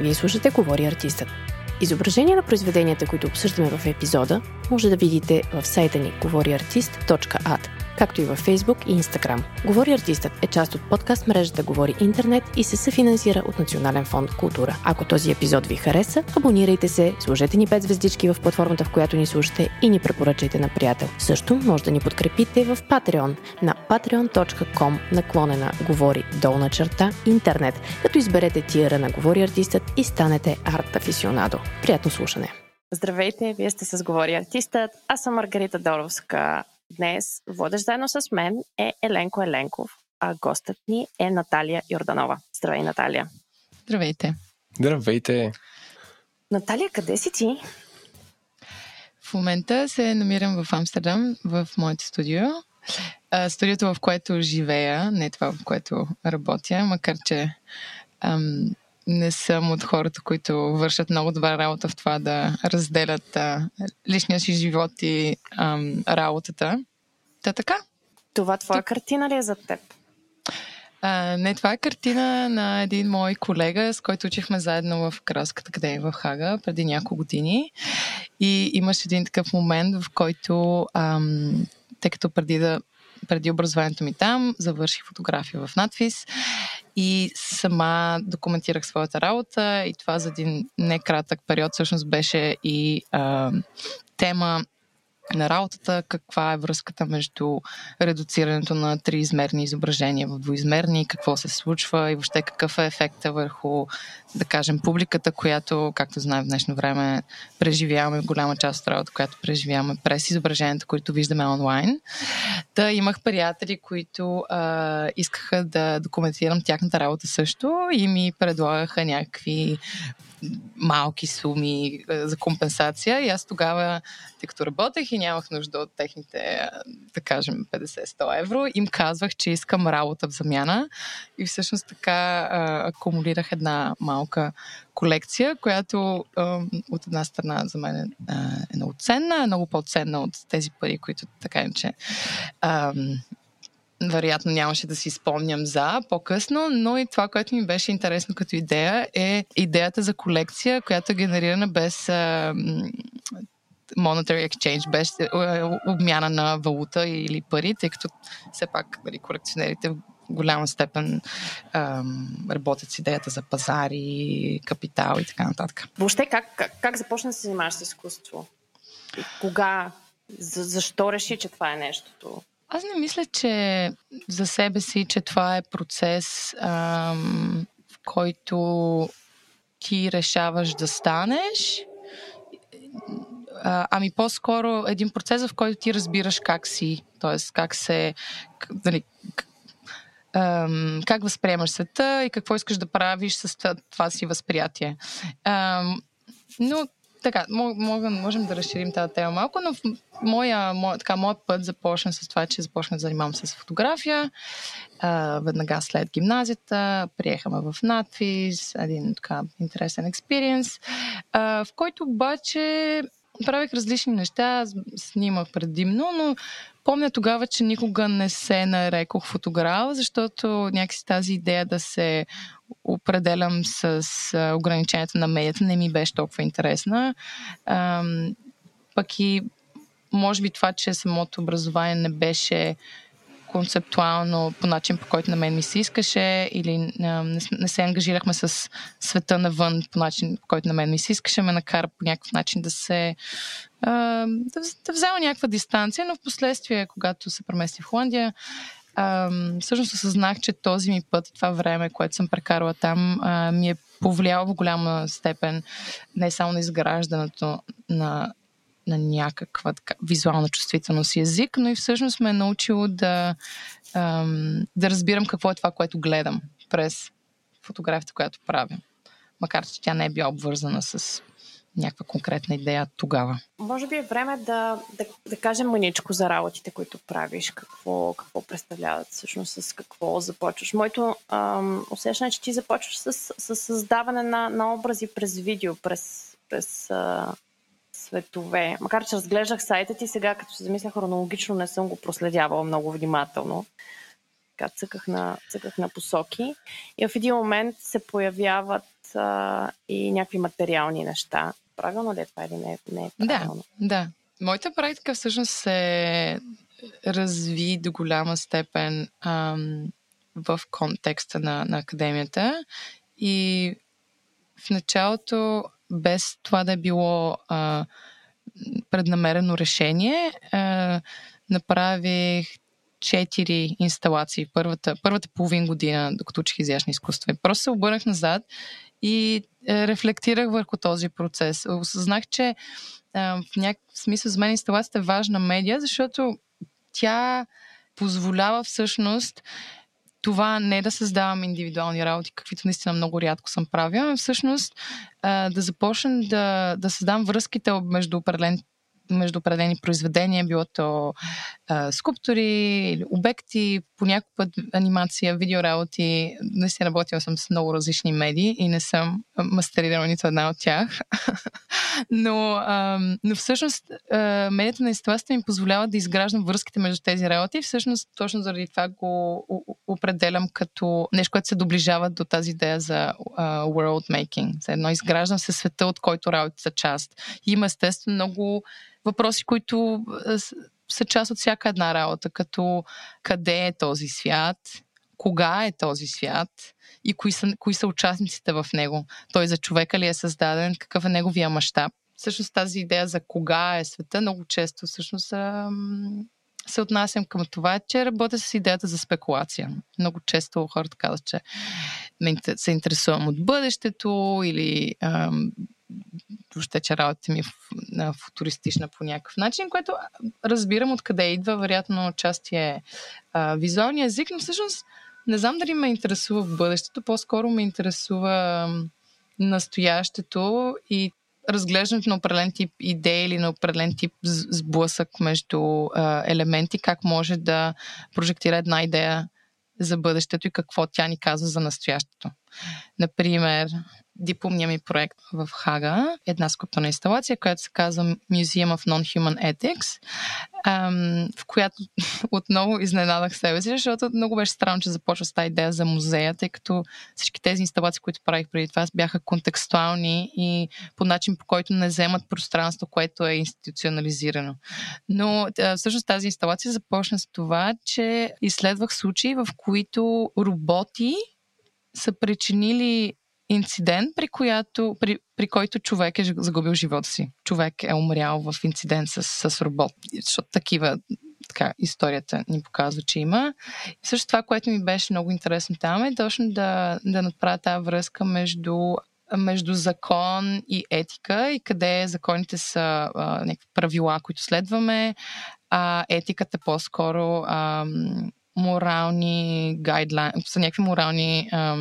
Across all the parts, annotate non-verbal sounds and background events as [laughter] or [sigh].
Вие слушате Говори артистът. Изображение на произведенията, които обсъждаме в епизода, може да видите в сайта ни говориартист.at както и във Facebook и Instagram. Говори артистът е част от подкаст мрежата Говори Интернет и се съфинансира от Национален фонд Култура. Ако този епизод ви хареса, абонирайте се, сложете ни 5 звездички в платформата, в която ни слушате и ни препоръчайте на приятел. Също може да ни подкрепите в Patreon на patreon.com наклонена Говори долна черта интернет, като изберете тиера на Говори артистът и станете арт афисионадо. Приятно слушане! Здравейте, вие сте с Говори артистът. Аз съм Маргарита Доровска. Днес водещ заедно с мен е Еленко Еленков, а гостът ни е Наталия Йорданова. Здравей, Наталия. Здравейте. Здравейте. Наталия, къде си ти? В момента се намирам в Амстердам, в моето студио. студиото, в което живея, не това, в което работя, макар че ам, не съм от хората, които вършат много добра работа в това да разделят а, личния си живот и ам, работата. Та така. Това твоя Тук... картина ли е за теб? А, не, това е картина на един мой колега, с който учихме заедно в краската, къде е в Хага, преди няколко години. И имаше един такъв момент, в който, ам, тъй като преди да преди образованието ми там, завърших фотография в надфис и сама документирах своята работа и това за един некратък период всъщност беше и а, тема на работата, каква е връзката между редуцирането на триизмерни изображения в двоизмерни, какво се случва и въобще какъв е ефекта върху, да кажем, публиката, която, както знаем в днешно време, преживяваме голяма част от работа, която преживяваме през изображенията, които виждаме онлайн. Да, имах приятели, които а, искаха да документирам тяхната работа също и ми предлагаха някакви малки суми е, за компенсация. И аз тогава, тъй като работех и нямах нужда от техните, е, да кажем, 50-100 евро, им казвах, че искам работа в замяна. И всъщност така а, акумулирах една малка колекция, която от една страна за мен е много ценна, е много по-ценна от тези пари, които така че а, вероятно нямаше да си спомням за по-късно, но и това, което ми беше интересно като идея е идеята за колекция, която е генерирана без monetary exchange, без обмяна на валута или пари, тъй като все пак нали, колекционерите в голяма степен ам, работят с идеята за пазари, капитал и така нататък. Въобще как, как, как започна да се занимаваш с изкуство? Кога? За, защо реши, че това е нещото? Аз не мисля, че за себе си, че това е процес, ам, в който ти решаваш да станеш. Ами по-скоро един процес, в който ти разбираш как си, т.е. как се. Дали, как възприемаш света и какво искаш да правиш с това си възприятие. но така, мога, можем да разширим тази тема малко, но в моя, моя, така, моят път започна с това, че започнах да занимавам се с фотография. А, веднага след гимназията приехаме в надфис, един така интересен експириенс, в който обаче правих различни неща, снимах предимно, но помня тогава, че никога не се нарекох фотограф, защото някакси тази идея да се определям с ограниченията на медията не ми беше толкова интересна. пък и може би това, че самото образование не беше концептуално по начин, по който на мен ми се искаше, или не, се ангажирахме с света навън по начин, по който на мен ми се искаше, ме накара по някакъв начин да се да взема някаква дистанция, но в последствие, когато се премести в Холандия, Uh, всъщност осъзнах, че този ми път, това време, което съм прекарала там, uh, ми е повлияло в голяма степен не само на изграждането на на някаква така, визуална чувствителност и език, но и всъщност ме е научило да, ам, да разбирам какво е това, което гледам през фотографията, която правя. Макар, че тя не е била обвързана с някаква конкретна идея тогава. Може би е време да, да, да кажем маничко за работите, които правиш. Какво, какво представляват всъщност, с какво започваш. Моето ам, усещане е, че ти започваш с, с създаване на, на образи през видео, през, през а, светове. Макар, че разглеждах сайта ти сега, като се замисля хронологично, не съм го проследявала много внимателно. Така цъках на, цъках на посоки. И в един момент се появяват и някакви материални неща. Правилно ли е това или не, не е правилно? Да, да. Моята практика всъщност се разви до голяма степен ам, в контекста на, на академията и в началото, без това да е било а, преднамерено решение, а, направих четири инсталации първата, първата половин година, докато учих изящни изкуства. И просто се обърнах назад и е, рефлектирах върху този процес. Осъзнах, че е, в някакъв смисъл за мен инсталацията е важна медия, защото тя позволява всъщност това не да създавам индивидуални работи, каквито наистина много рядко съм правила, а всъщност да започна да, да създам връзките между определен между определени произведения, било то а, скулптури, обекти, понякога път анимация, видеоработи. Наистина работила съм с много различни медии и не съм мастерирала нито една от тях. [laughs] но, а, но всъщност а, медията на инсталацията ми позволява да изграждам връзките между тези работи и всъщност точно заради това го определям като нещо, което се доближава до тази идея за а, world making. За едно изграждам се света, от който работите са част. Има естествено много въпроси, които са част от всяка една работа, като къде е този свят, кога е този свят и кои са, кои са участниците в него. Той за човека ли е създаден, какъв е неговия мащаб. Всъщност тази идея за кога е света много често всъщност се отнасям към това, че работя с идеята за спекулация. Много често хората казват, че се интересувам от бъдещето или въобще, че работата ми е футуристична по някакъв начин, което разбирам откъде идва. Вероятно, части е а, визуалния език, но всъщност не знам дали ме интересува в бъдещето, по-скоро ме интересува настоящето и разглеждането на определен тип идеи или на определен тип сблъсък между а, елементи, как може да прожектира една идея за бъдещето и какво тя ни казва за настоящето. Например, дипломния ми проект в Хага, една скулптурна инсталация, която се казва Museum of Non-Human Ethics, в която [laughs] отново изненадах себе си, защото много беше странно, че започва с тази идея за музея, тъй като всички тези инсталации, които правих преди това, бяха контекстуални и по начин, по който не вземат пространство, което е институционализирано. Но всъщност тази инсталация започна с това, че изследвах случаи, в които роботи са причинили инцидент, при, която, при, при който човек е загубил живота си. Човек е умрял в инцидент с, с робот. Защото такива така, историята ни показва, че има. И също това, което ми беше много интересно там е точно да, да направя тази връзка между между закон и етика и къде законите са а, някакви правила, които следваме, а етиката по-скоро а, морални гайдлайн, са някакви морални а,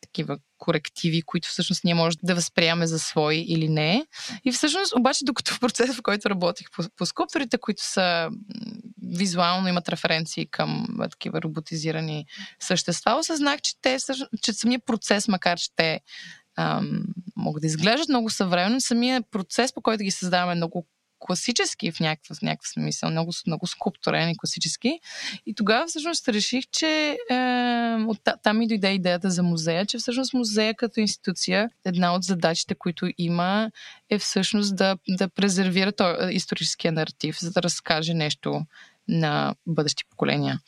такива корективи, които всъщност ние може да възприемаме за свои или не. И всъщност, обаче, докато в процеса, в който работих по, по скулпторите, които са визуално имат референции към такива роботизирани същества, осъзнах, че, те, че самия процес, макар че те ам, могат да изглеждат много съвременно, самия процес, по който ги създаваме, е много класически в някакъв, в някакъв смисъл, много, много скулптурен и класически. И тогава всъщност реших, че е, от, там и дойде идеята за музея, че всъщност музея като институция, една от задачите, които има, е всъщност да, да презервира този историческия наратив, за да разкаже нещо на бъдещи поколения.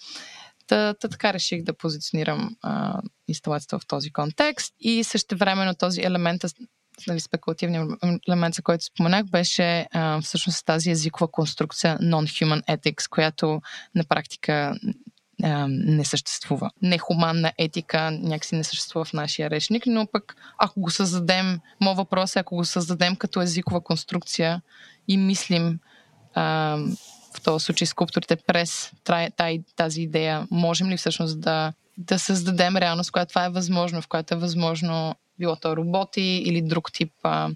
Та, та така реших да позиционирам а, инсталацията в този контекст и също времено този елемент нали, спекулативния елемент, за който споменах, беше а, всъщност тази езикова конструкция non-human ethics, която на практика а, не съществува. Нехуманна етика някакси не съществува в нашия речник, но пък ако го създадем, моят въпрос е, ако го създадем като езикова конструкция и мислим а, в този случай скулпторите през тази идея, можем ли всъщност да, да създадем реалност, в която това е възможно, в която е възможно било то роботи или друг тип а,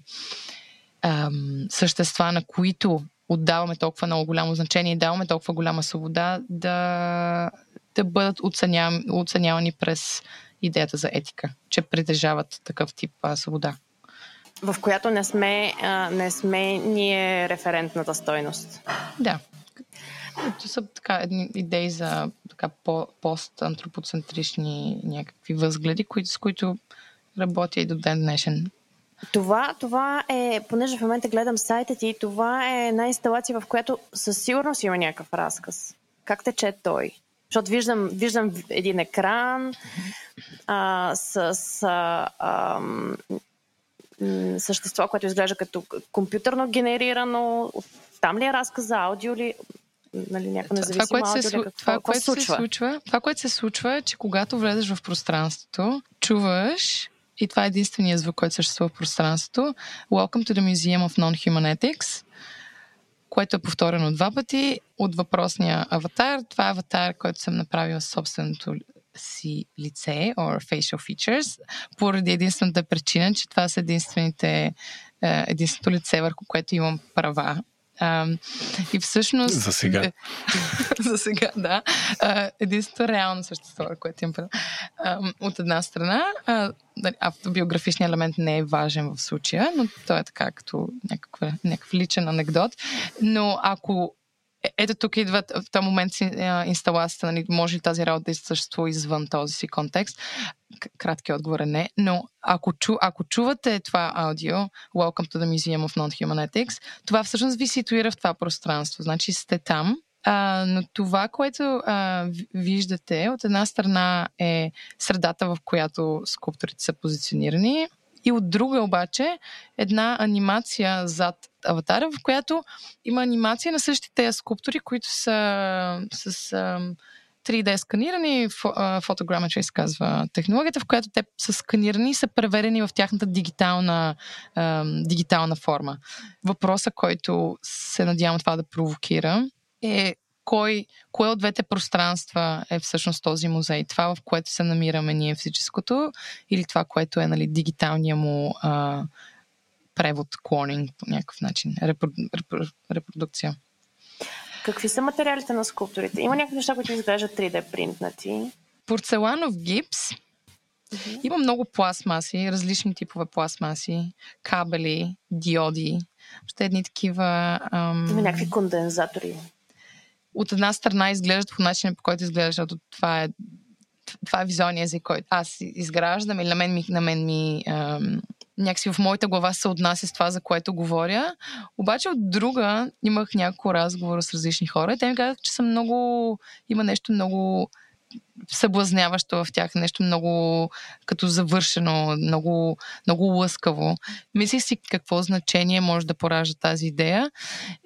а, същества, на които отдаваме толкова много голямо значение и даваме толкова голяма свобода да, да бъдат оценявани, оценявани през идеята за етика, че притежават такъв тип а, свобода. В която не сме, а, не сме ние референтната стойност. Да. Това са така едни идеи за така по, постантропоцентрични някакви възгледи, които, с които работя и до ден днешен. Това, това е, понеже в момента гледам сайта ти, това е една инсталация, в която със сигурност има някакъв разказ. Как тече той? Защото виждам, виждам един екран а, с а, а, същество, което изглежда като компютърно генерирано. Там ли е разказ за аудио ли? Нали, някакво това, което се, аудио, какво, това, което случва? се случва? Това, което се случва е, че когато влезеш в пространството, чуваш и това е единствения звук, който съществува в пространството. Welcome to the Museum of Non-Human Ethics, което е повторено два пъти от въпросния аватар. Това е аватар, който съм направила собственото си лице or facial features, поради единствената причина, че това са единствените, е, единственото лице, върху което имам права а, и всъщност... За сега. [laughs] за сега, да. А, единството реално същество, което им а, От една страна, а, нали, автобиографичният елемент не е важен в случая, но той е така като някаква, някакъв личен анекдот. Но ако ето тук идва в този момент инсталацията, нали, може ли тази работа да съществува извън този си контекст? Кратки отговор е не, но ако, чу, ако чувате това аудио, Welcome to the Museum of Non-Human Ethics, това всъщност ви ситуира в това пространство. Значи сте там, а, но това, което а, виждате, от една страна е средата, в която скулпторите са позиционирани, и от друга обаче една анимация зад аватара, в която има анимация на същите скулптури, които са с 3D сканирани, фотограметри се казва технологията, в която те са сканирани и са преверени в тяхната дигитална, дигитална форма. Въпросът, който се надявам това да провокира, е кой, кое от двете пространства е всъщност този музей? Това, в което се намираме ние физическото или това, което е нали, дигиталния му а, превод, клонинг по някакъв начин, репро, репро, репродукция. Какви са материалите на скулптурите? Има някакви неща, които изглеждат 3D принтнати. Порцеланов гипс. Mm-hmm. Има много пластмаси, различни типове пластмаси, кабели, диоди. Ще едни такива... Ам... Има някакви кондензатори от една страна изглеждат по начин, по който изглежда, защото това е, това е визуалния език, който аз изграждам или на мен ми, на мен ми ам, някакси в моята глава се отнася с това, за което говоря. Обаче от друга имах няколко разговора с различни хора и те ми казаха, че съм много, има нещо много съблазняващо в тях, нещо много като завършено, много, много лъскаво. Мислих си какво значение може да поражда тази идея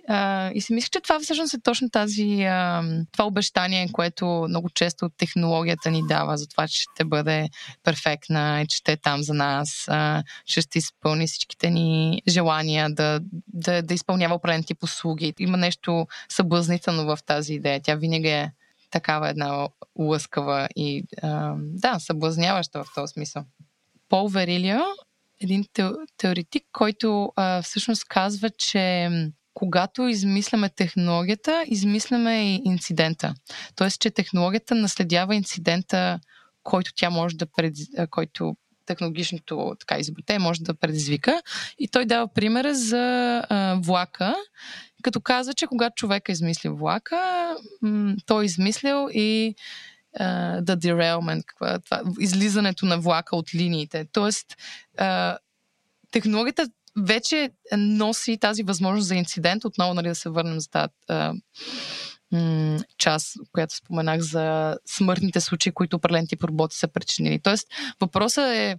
а, и си мислих, че това всъщност е точно тази, а, това обещание, което много често технологията ни дава за това, че ще бъде перфектна и че ще е там за нас, а, че ще изпълни всичките ни желания да, да, да изпълнява определен тип услуги. Има нещо съблазнително в тази идея. Тя винаги е такава една лъскава и а, да, съблазняваща в този смисъл. Пол Верилио, един теоретик, който всъщност казва, че когато измисляме технологията, измисляме и инцидента. Тоест, че технологията наследява инцидента, който тя може да пред... който технологичното така изобретение може да предизвика. И той дава примера за а, влака като каза, че когато човек е измислил влака, той е измислил и uh, the derailment, това, това, излизането на влака от линиите. Тоест, uh, технологията вече носи тази възможност за инцидент. Отново нали, да се върнем за тази uh, част, която споменах за смъртните случаи, които определен тип роботи са причинили. Тоест, въпросът е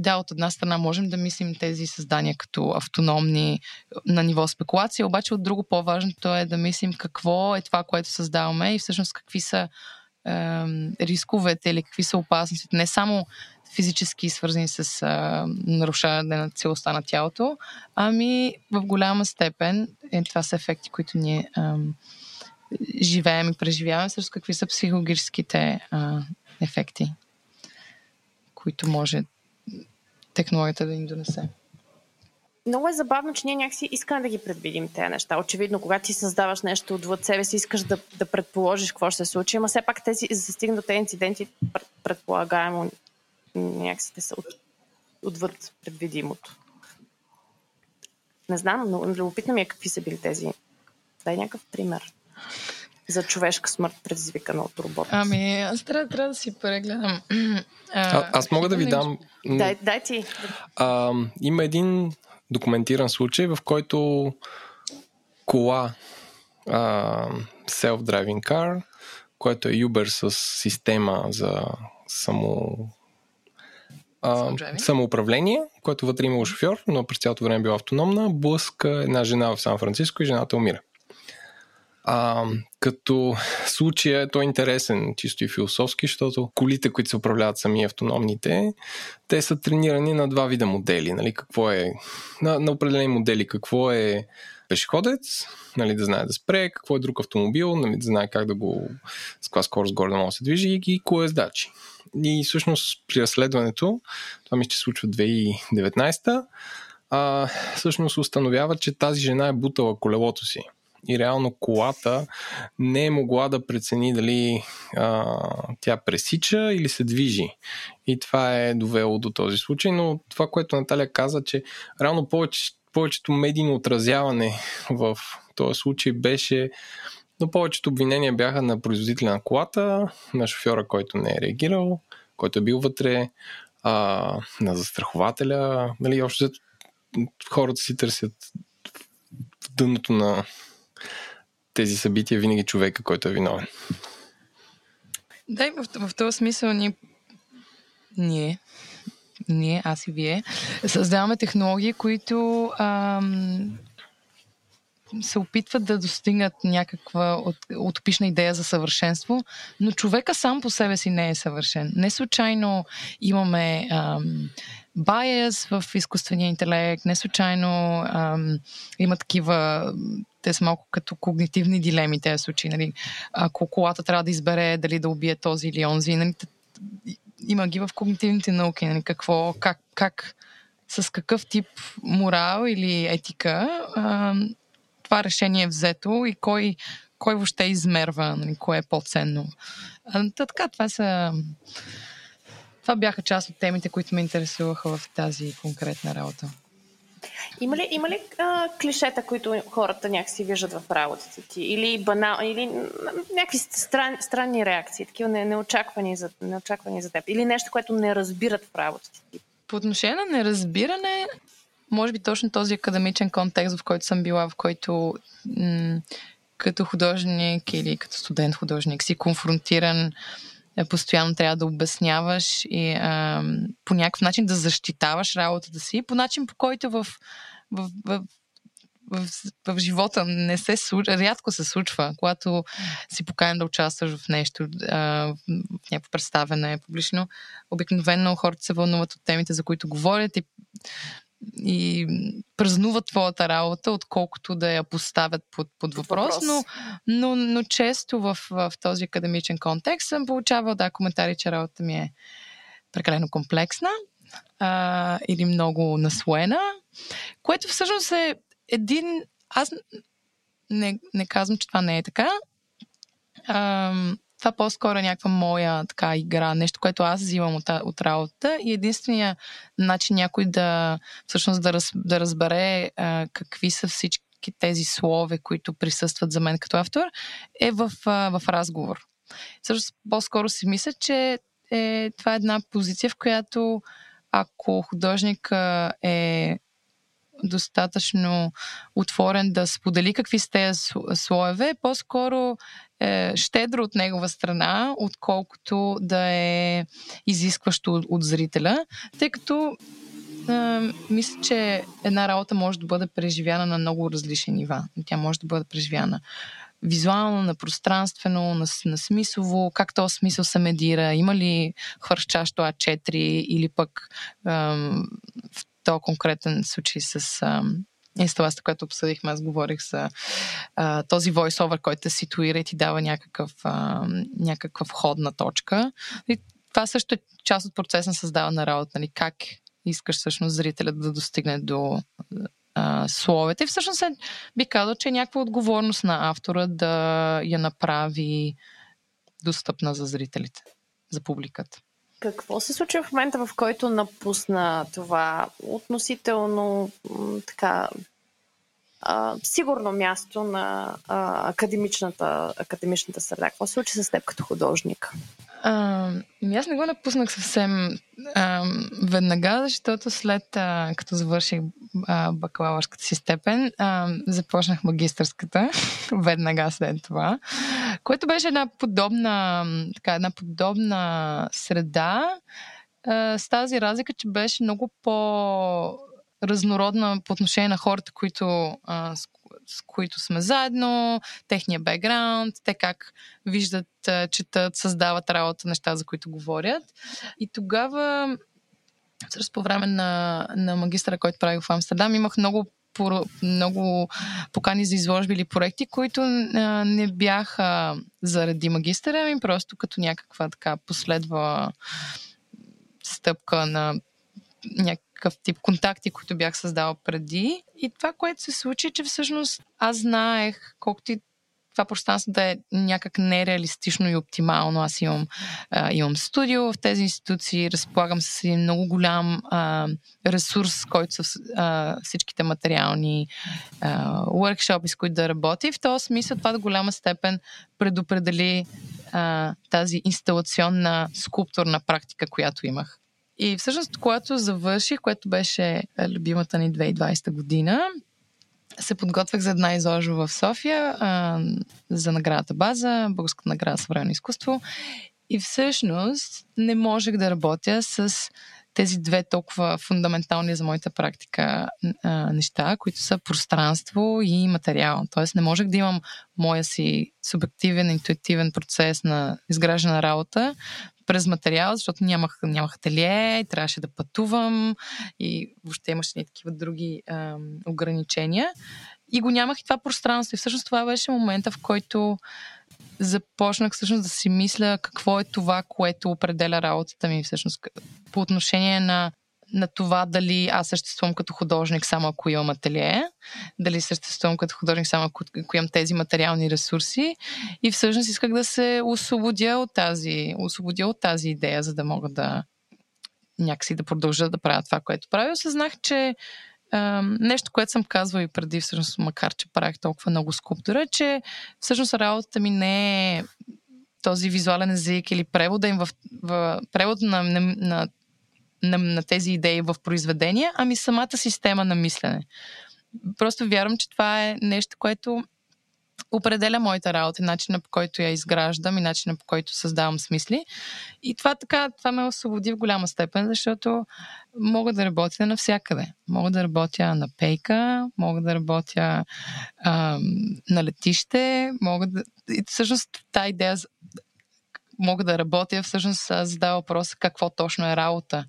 да, от една страна можем да мислим тези създания като автономни на ниво спекулация, обаче от друго по-важното е да мислим какво е това, което създаваме и всъщност какви са е, рисковете или какви са опасностите, не само физически свързани с е, нарушаване на целостта на тялото, ами в голяма степен е, това са ефекти, които ние е, живеем и преживяваме, също какви са психологическите е, ефекти, които може технологията да им донесе. Много е забавно, че ние някакси искаме да ги предвидим тези неща. Очевидно, когато ти създаваш нещо отвъд себе си, искаш да, да предположиш какво ще се случи, ама все пак тези, за да стигнат до тези инциденти, предполагаемо някакси те са от, отвъд предвидимото. Не знам, но любопитно ми е какви са били тези. Дай някакъв пример. За човешка смърт, предизвикана от робот. Ами, аз трябва, трябва да си прегледам. А, аз мога да ви дам. Дай, дай ти. А, има един документиран случай, в който кола uh, self-driving car, което е Uber с система за само uh, самоуправление, което вътре имало шофьор, но през цялото време била автономна, блъска една жена в Сан-Франциско и жената умира. А, като случая той е интересен чисто и философски, защото колите, които се управляват сами автономните, те са тренирани на два вида модели. Нали, какво е, на, на определени модели какво е пешеходец, нали, да знае да спре, какво е друг автомобил, нали, да знае как да го с каква скорост горе да може да се движи и кое е сдачи. И всъщност при разследването, това ми се случва 2019 а, всъщност установява, че тази жена е бутала колелото си и реално колата не е могла да прецени дали а, тя пресича или се движи. И това е довело до този случай, но това, което Наталя каза, че реално повече, повечето медийно отразяване в този случай беше но повечето обвинения бяха на производителя на колата, на шофьора, който не е реагирал, който е бил вътре, а, на застрахователя. Нали, общо хората си търсят в дъното на тези събития винаги човека, който е виновен. Да, и в, в този смисъл ние, ние, ние, аз и вие, създаваме технологии, които ам, се опитват да достигнат някаква от, утопична идея за съвършенство, но човека сам по себе си не е съвършен. Не случайно имаме ам, bias в изкуствения интелект, не случайно ам, има такива те са малко като когнитивни дилеми тези случаи. Нали? Ако колата трябва да избере дали да убие този или онзи, нали? има ги в когнитивните науки. Нали? Какво, как, как, с какъв тип морал или етика а, това решение е взето и кой, кой въобще измерва, нали? кое е по-ценно. А, така, това са това бяха част от темите, които ме интересуваха в тази конкретна работа. Има ли, има ли а, клишета, които хората някакси виждат в работата ти? Или банал, или някакви стран, странни реакции, такива не, неочаквани, за, неочаквани за теб? Или нещо, което не разбират в работата ти? По отношение на неразбиране, може би точно този академичен контекст, в който съм била, в който м- като художник или като студент художник си конфронтиран постоянно трябва да обясняваш и а, по някакъв начин да защитаваш работата си, по начин по който в, в, в в, в живота не се случва, рядко се случва, когато си поканен да участваш в нещо, а, в някакво представене публично. Обикновено хората се вълнуват от темите, за които говорят и и празнуват твоята работа, отколкото да я поставят под, под въпрос. въпрос. Но, но, но често в, в този академичен контекст съм получавал да, коментари, че работата ми е прекалено комплексна а, или много наслоена, което всъщност е един... Аз не, не казвам, че това не е така. А, това по-скоро е някаква моя така игра, нещо, което аз взимам от, от работа и единствения начин някой да всъщност да, раз, да разбере а, какви са всички тези слове, които присъстват за мен като автор, е в, а, в разговор. Също по-скоро си мисля, че е, това е една позиция, в която ако художник е достатъчно отворен да сподели какви сте слоеве, по-скоро е щедро от негова страна, отколкото да е изискващо от, от зрителя, тъй като е, мисля, че една работа може да бъде преживяна на много различни нива. Тя може да бъде преживяна визуално, на пространствено, на, на смислово, как този смисъл се медира, има ли хвърчащо А4 или пък в този конкретен случай с инсталацията, която обсъдихме, аз говорих за а, този voiceover, който те ситуира и ти дава някакъв, а, някаква входна точка. И това също е част от процеса на създаване на работа. Нали? Как искаш всъщност зрителят да достигне до а, словете. И всъщност е, би казал, че е някаква отговорност на автора да я направи достъпна за зрителите, за публиката. Какво се случва в момента, в който напусна това относително така а, сигурно място на а, академичната, академичната среда. Какво се случи с теб като художник? А, аз не го напуснах съвсем а, веднага, защото след а, като завърших а, бакалавърската си степен, а, започнах магистърската [laughs] веднага след това, което беше една подобна, така, една подобна среда, а, с тази разлика, че беше много по разнородна по отношение на хората, които, а, с, които сме заедно, техния бекграунд, те как виждат, четат, създават работа, неща, за които говорят. И тогава, всъщност по време на, на магистра, който правих в Амстердам, имах много много покани за изложби или проекти, които не бяха заради магистъра ми, просто като някаква така последва стъпка на някакъв тип контакти, които бях създала преди. И това, което се случи, е, че всъщност аз знаех, колкото и това пространство да е някак нереалистично и оптимално. Аз имам, а, имам студио в тези институции, разполагам с един много голям а, ресурс, който са а, всичките материални workshopи, с които да работя. И в този смисъл това до голяма степен предопредели а, тази инсталационна скулптурна практика, която имах. И всъщност, когато завърших, което беше е, любимата ни 2020 година, се подготвях за една изложба в София а, за наградата база, Българска награда съвременно изкуство. И всъщност не можех да работя с тези две толкова фундаментални за моята практика а, неща, които са пространство и материал. Тоест не можех да имам моя си субективен, интуитивен процес на изграждане на работа през материал, защото нямах, нямах ателие трябваше да пътувам и въобще имаше и такива други а, ограничения. И го нямах и това пространство. И всъщност това беше момента, в който започнах всъщност да си мисля какво е това, което определя работата ми всъщност по отношение на на това дали аз съществувам като художник само ако имам ателие, дали съществувам като художник само ако, ако имам тези материални ресурси. И всъщност исках да се освободя от тази, освободя от тази идея, за да мога да някакси да продължа да правя това, което правя. Осъзнах, че нещо, което съм казвала и преди, всъщност, макар че правих толкова много скулптура, че всъщност работата ми не е този визуален език или превода им в, в превод на, на, на, на, на тези идеи в произведения, ами самата система на мислене. Просто вярвам, че това е нещо, което определя моята работа, начина по който я изграждам и начина по който създавам смисли. И това така, това ме освободи в голяма степен, защото мога да работя навсякъде. Мога да работя на пейка, мога да работя а, на летище, мога да... И всъщност тази идея мога да работя, всъщност задава въпроса какво точно е работа.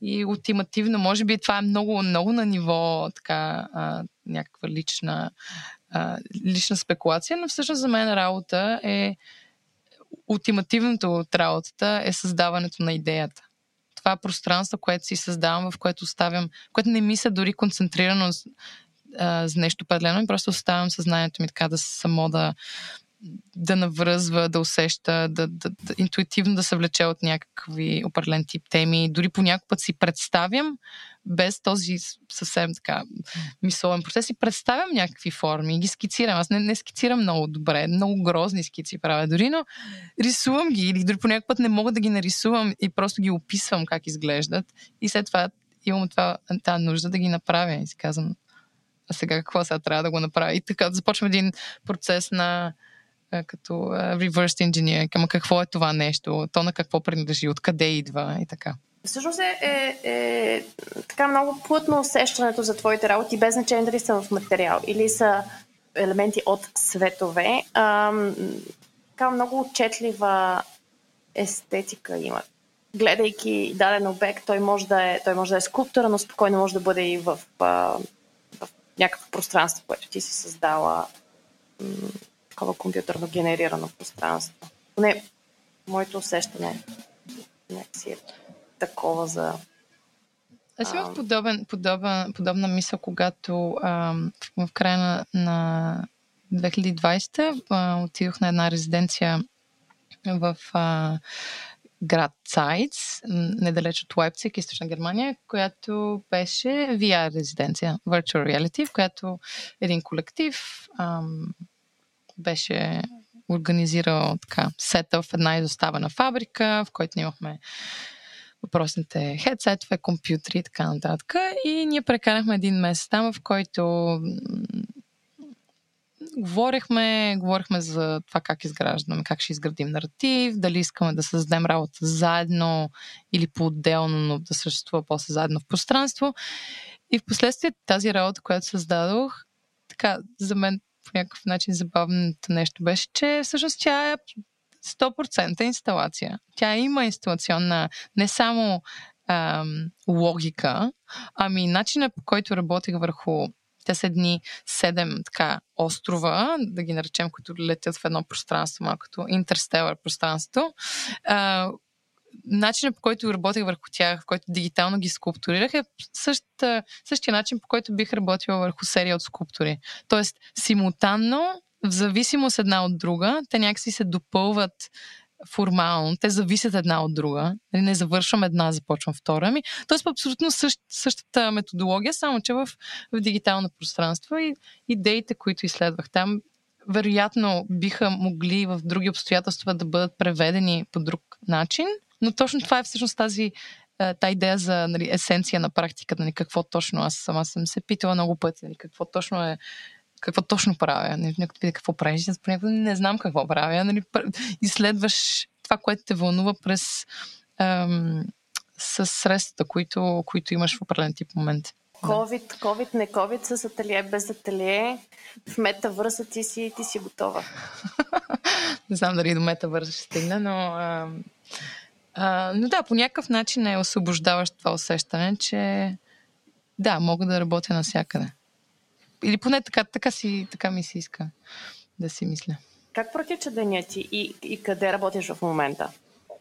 И ултимативно, може би това е много, много на ниво така, а, някаква лична а, лична спекулация, но всъщност за мен работа е ултимативното от работата е създаването на идеята. Това е пространство, което си създавам, в което оставям, което не мисля дори концентрирано а, за нещо определено, и просто оставям съзнанието ми така да само да, да навръзва, да усеща, да, да, да интуитивно да се влече от някакви определен тип теми. Дори по някакъв път си представям, без този съвсем така мисловен процес, и представям някакви форми ги скицирам. Аз не, не скицирам много добре, много грозни скици правя дори, но рисувам ги или дори по път не мога да ги нарисувам и просто ги описвам как изглеждат. И след това имам това, тази нужда да ги направя и си казвам, а сега какво сега трябва да го направя? И така започвам един процес на като reverse engineer, към какво е това нещо, то на какво принадлежи, откъде идва и така. Всъщност е, е, е така много плътно усещането за твоите работи, без значение дали са в материал или са елементи от светове. Ам, така много отчетлива естетика има. Гледайки даден обект, той може да е, той може да е скулптура, но спокойно може да бъде и в, в някакво пространство, което ти си създала такова компютърно генерирано пространство. Не, моето усещане някакси е такова за... Аз имах подобен, подобен, подобна мисъл, когато а, в края на, на 2020 а, отидох на една резиденция в а, град Цайц, недалеч от Лайпциг, източна Германия, която беше VR резиденция, Virtual Reality, в която един колектив ам, беше организирал така сета в една изоставена фабрика, в който имахме въпросните хедсетове, компютри и така нататък. И ние прекарахме един месец там, в който говорихме, говорихме за това как изграждаме, как ще изградим наратив, дали искаме да създадем работа заедно или по-отделно, но да съществува после заедно в пространство. И в последствие тази работа, която създадох, така за мен по някакъв начин забавното нещо беше, че всъщност тя е 100% инсталация. Тя има инсталационна не само ам, логика, ами начинът по който работих върху те са едни седем така острова, да ги наречем, които летят в едно пространство, малко като интерстелър пространство. А, начинът по който работех върху тях, в който дигитално ги скулптурирах е същата, същия начин по който бих работила върху серия от скулптури. Тоест, симултанно, в зависимост една от друга, те някакси се допълват формално, те зависят една от друга. Нали, не завършвам една, започвам втора. Ми, тоест по абсолютно същ, същата методология, само че в, в дигитално пространство и идеите, които изследвах там, вероятно биха могли в други обстоятелства да бъдат преведени по друг начин, но точно това е всъщност тази тази идея за нали, есенция на практиката, нали, какво точно, аз сама съм се питала много пъти, нали, какво точно е какво точно правя. Нали, някой пита какво правиш, аз понякога не знам какво правя. Нали, изследваш това, което те вълнува през ам, с средствата, които, които имаш в определен тип момент. COVID, COVID, не COVID, с ателие, без ателие, в метавърса ти си, ти си готова. [laughs] не знам дали до метавърса ще стигна, но, а, а, но да, по някакъв начин е освобождаващ това усещане, че да, мога да работя навсякъде. Или поне така, така, си, така ми се иска да си мисля. Как протича деня ти и, и къде работиш в момента?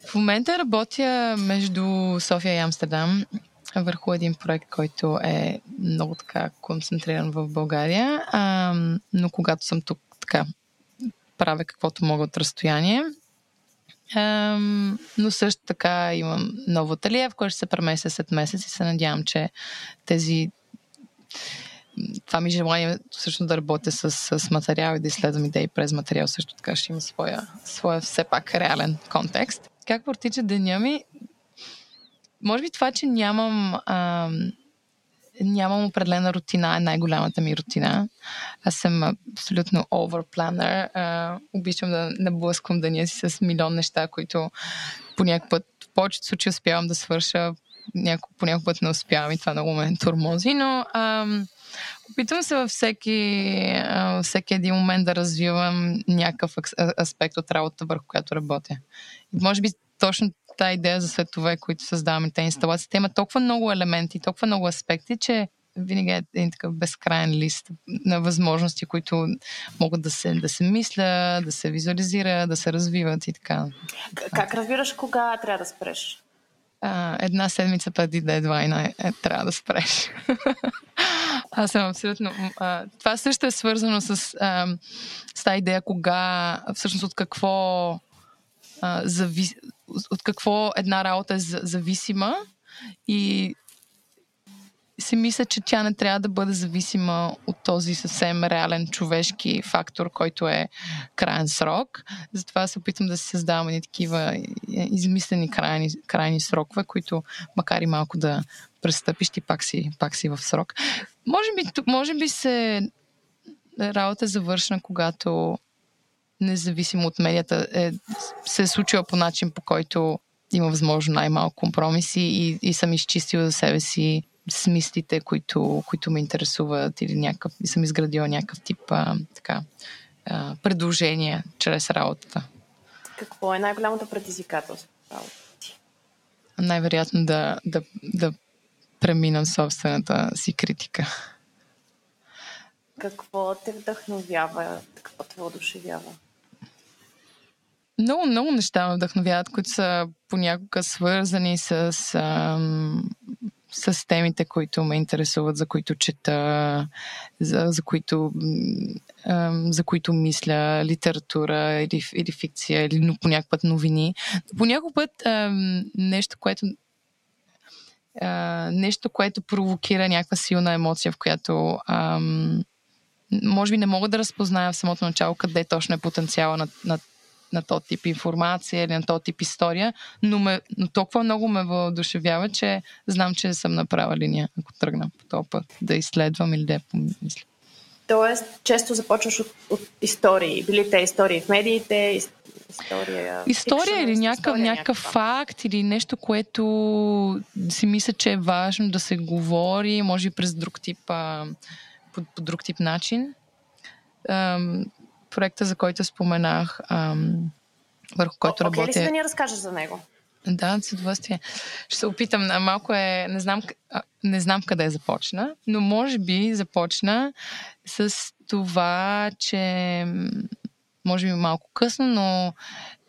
В момента работя между София и Амстердам върху един проект, който е много така концентриран в България, а, но когато съм тук така правя каквото мога от разстояние. А, но също така имам ново ателие, в което ще се преместя след месец и се надявам, че тези това ми желание също да работя с, с материал и да изследвам идеи през материал също така ще има своя, своя все пак реален контекст. Как протича деня ми? Може би това, че нямам а, нямам определена рутина, е най-голямата ми рутина. Аз съм абсолютно overplanner. А, обичам да наблъсквам деня си с милион неща, които по някакъв път, в повечето случаи успявам да свърша, няко, по някакъв път не успявам и това много ме турмози, но ам, Опитвам се във всеки, всеки един момент да развивам някакъв аспект от работа, върху която работя. И може би точно тази идея за светове, които създаваме тези инсталации, те имат толкова много елементи, толкова много аспекти, че винаги е един такъв безкрайен лист на възможности, които могат да се, да се мисля, да се визуализира, да се развиват и така. Как разбираш кога трябва да спреш? А, една седмица преди дедлайна е, е, трябва да спреш. [laughs] Аз съм абсолютно. А, това също е свързано с, а, с тази идея кога, всъщност от какво зави, от какво една работа е зависима и си мисля, че тя не трябва да бъде зависима от този съвсем реален човешки фактор, който е крайен срок. Затова се опитвам да се създавам и такива измислени крайни, крайни срокове, които макар и малко да престъпиш, ти пак си, пак си в срок. Може би, може би се работа е завършена, когато независимо от медията е, се е случила по начин, по който има възможно най-малко компромиси и, и съм изчистила за себе си смислите, които, които ме интересуват или някакъв, и съм изградила някакъв тип а, така, а, предложения чрез работата. Какво е най-голямото предизвикателство в работата ти? Най-вероятно да, да, да преминам собствената си критика. Какво те вдъхновява? Какво те въодушевява? Много, много неща ме вдъхновяват, които са понякога свързани с ам, с темите, които ме интересуват, за които чета, за, за, които, за които мисля, литература или, или фикция, или по някакъв път новини. По път нещо, което нещо, което провокира някаква силна емоция, в която ам, може би не мога да разпозная в самото начало къде точно е потенциала на, на на този тип информация или на този тип история, но, ме, но толкова много ме въодушевява, че знам, че съм на права линия, ако тръгна по този път да изследвам или да помисля. Тоест, често започваш от, от истории. Били те истории в медиите, история. История или някакъв, някакъв факт или нещо, което си мисля, че е важно да се говори, може би през друг тип, а, по, по друг тип начин проекта, за който споменах, ам, върху който О, работя. Окей ли си да ни разкажеш за него? Да, с удоволствие. Ще се опитам. Малко е... Не знам, не знам къде започна, но може би започна с това, че може би малко късно, но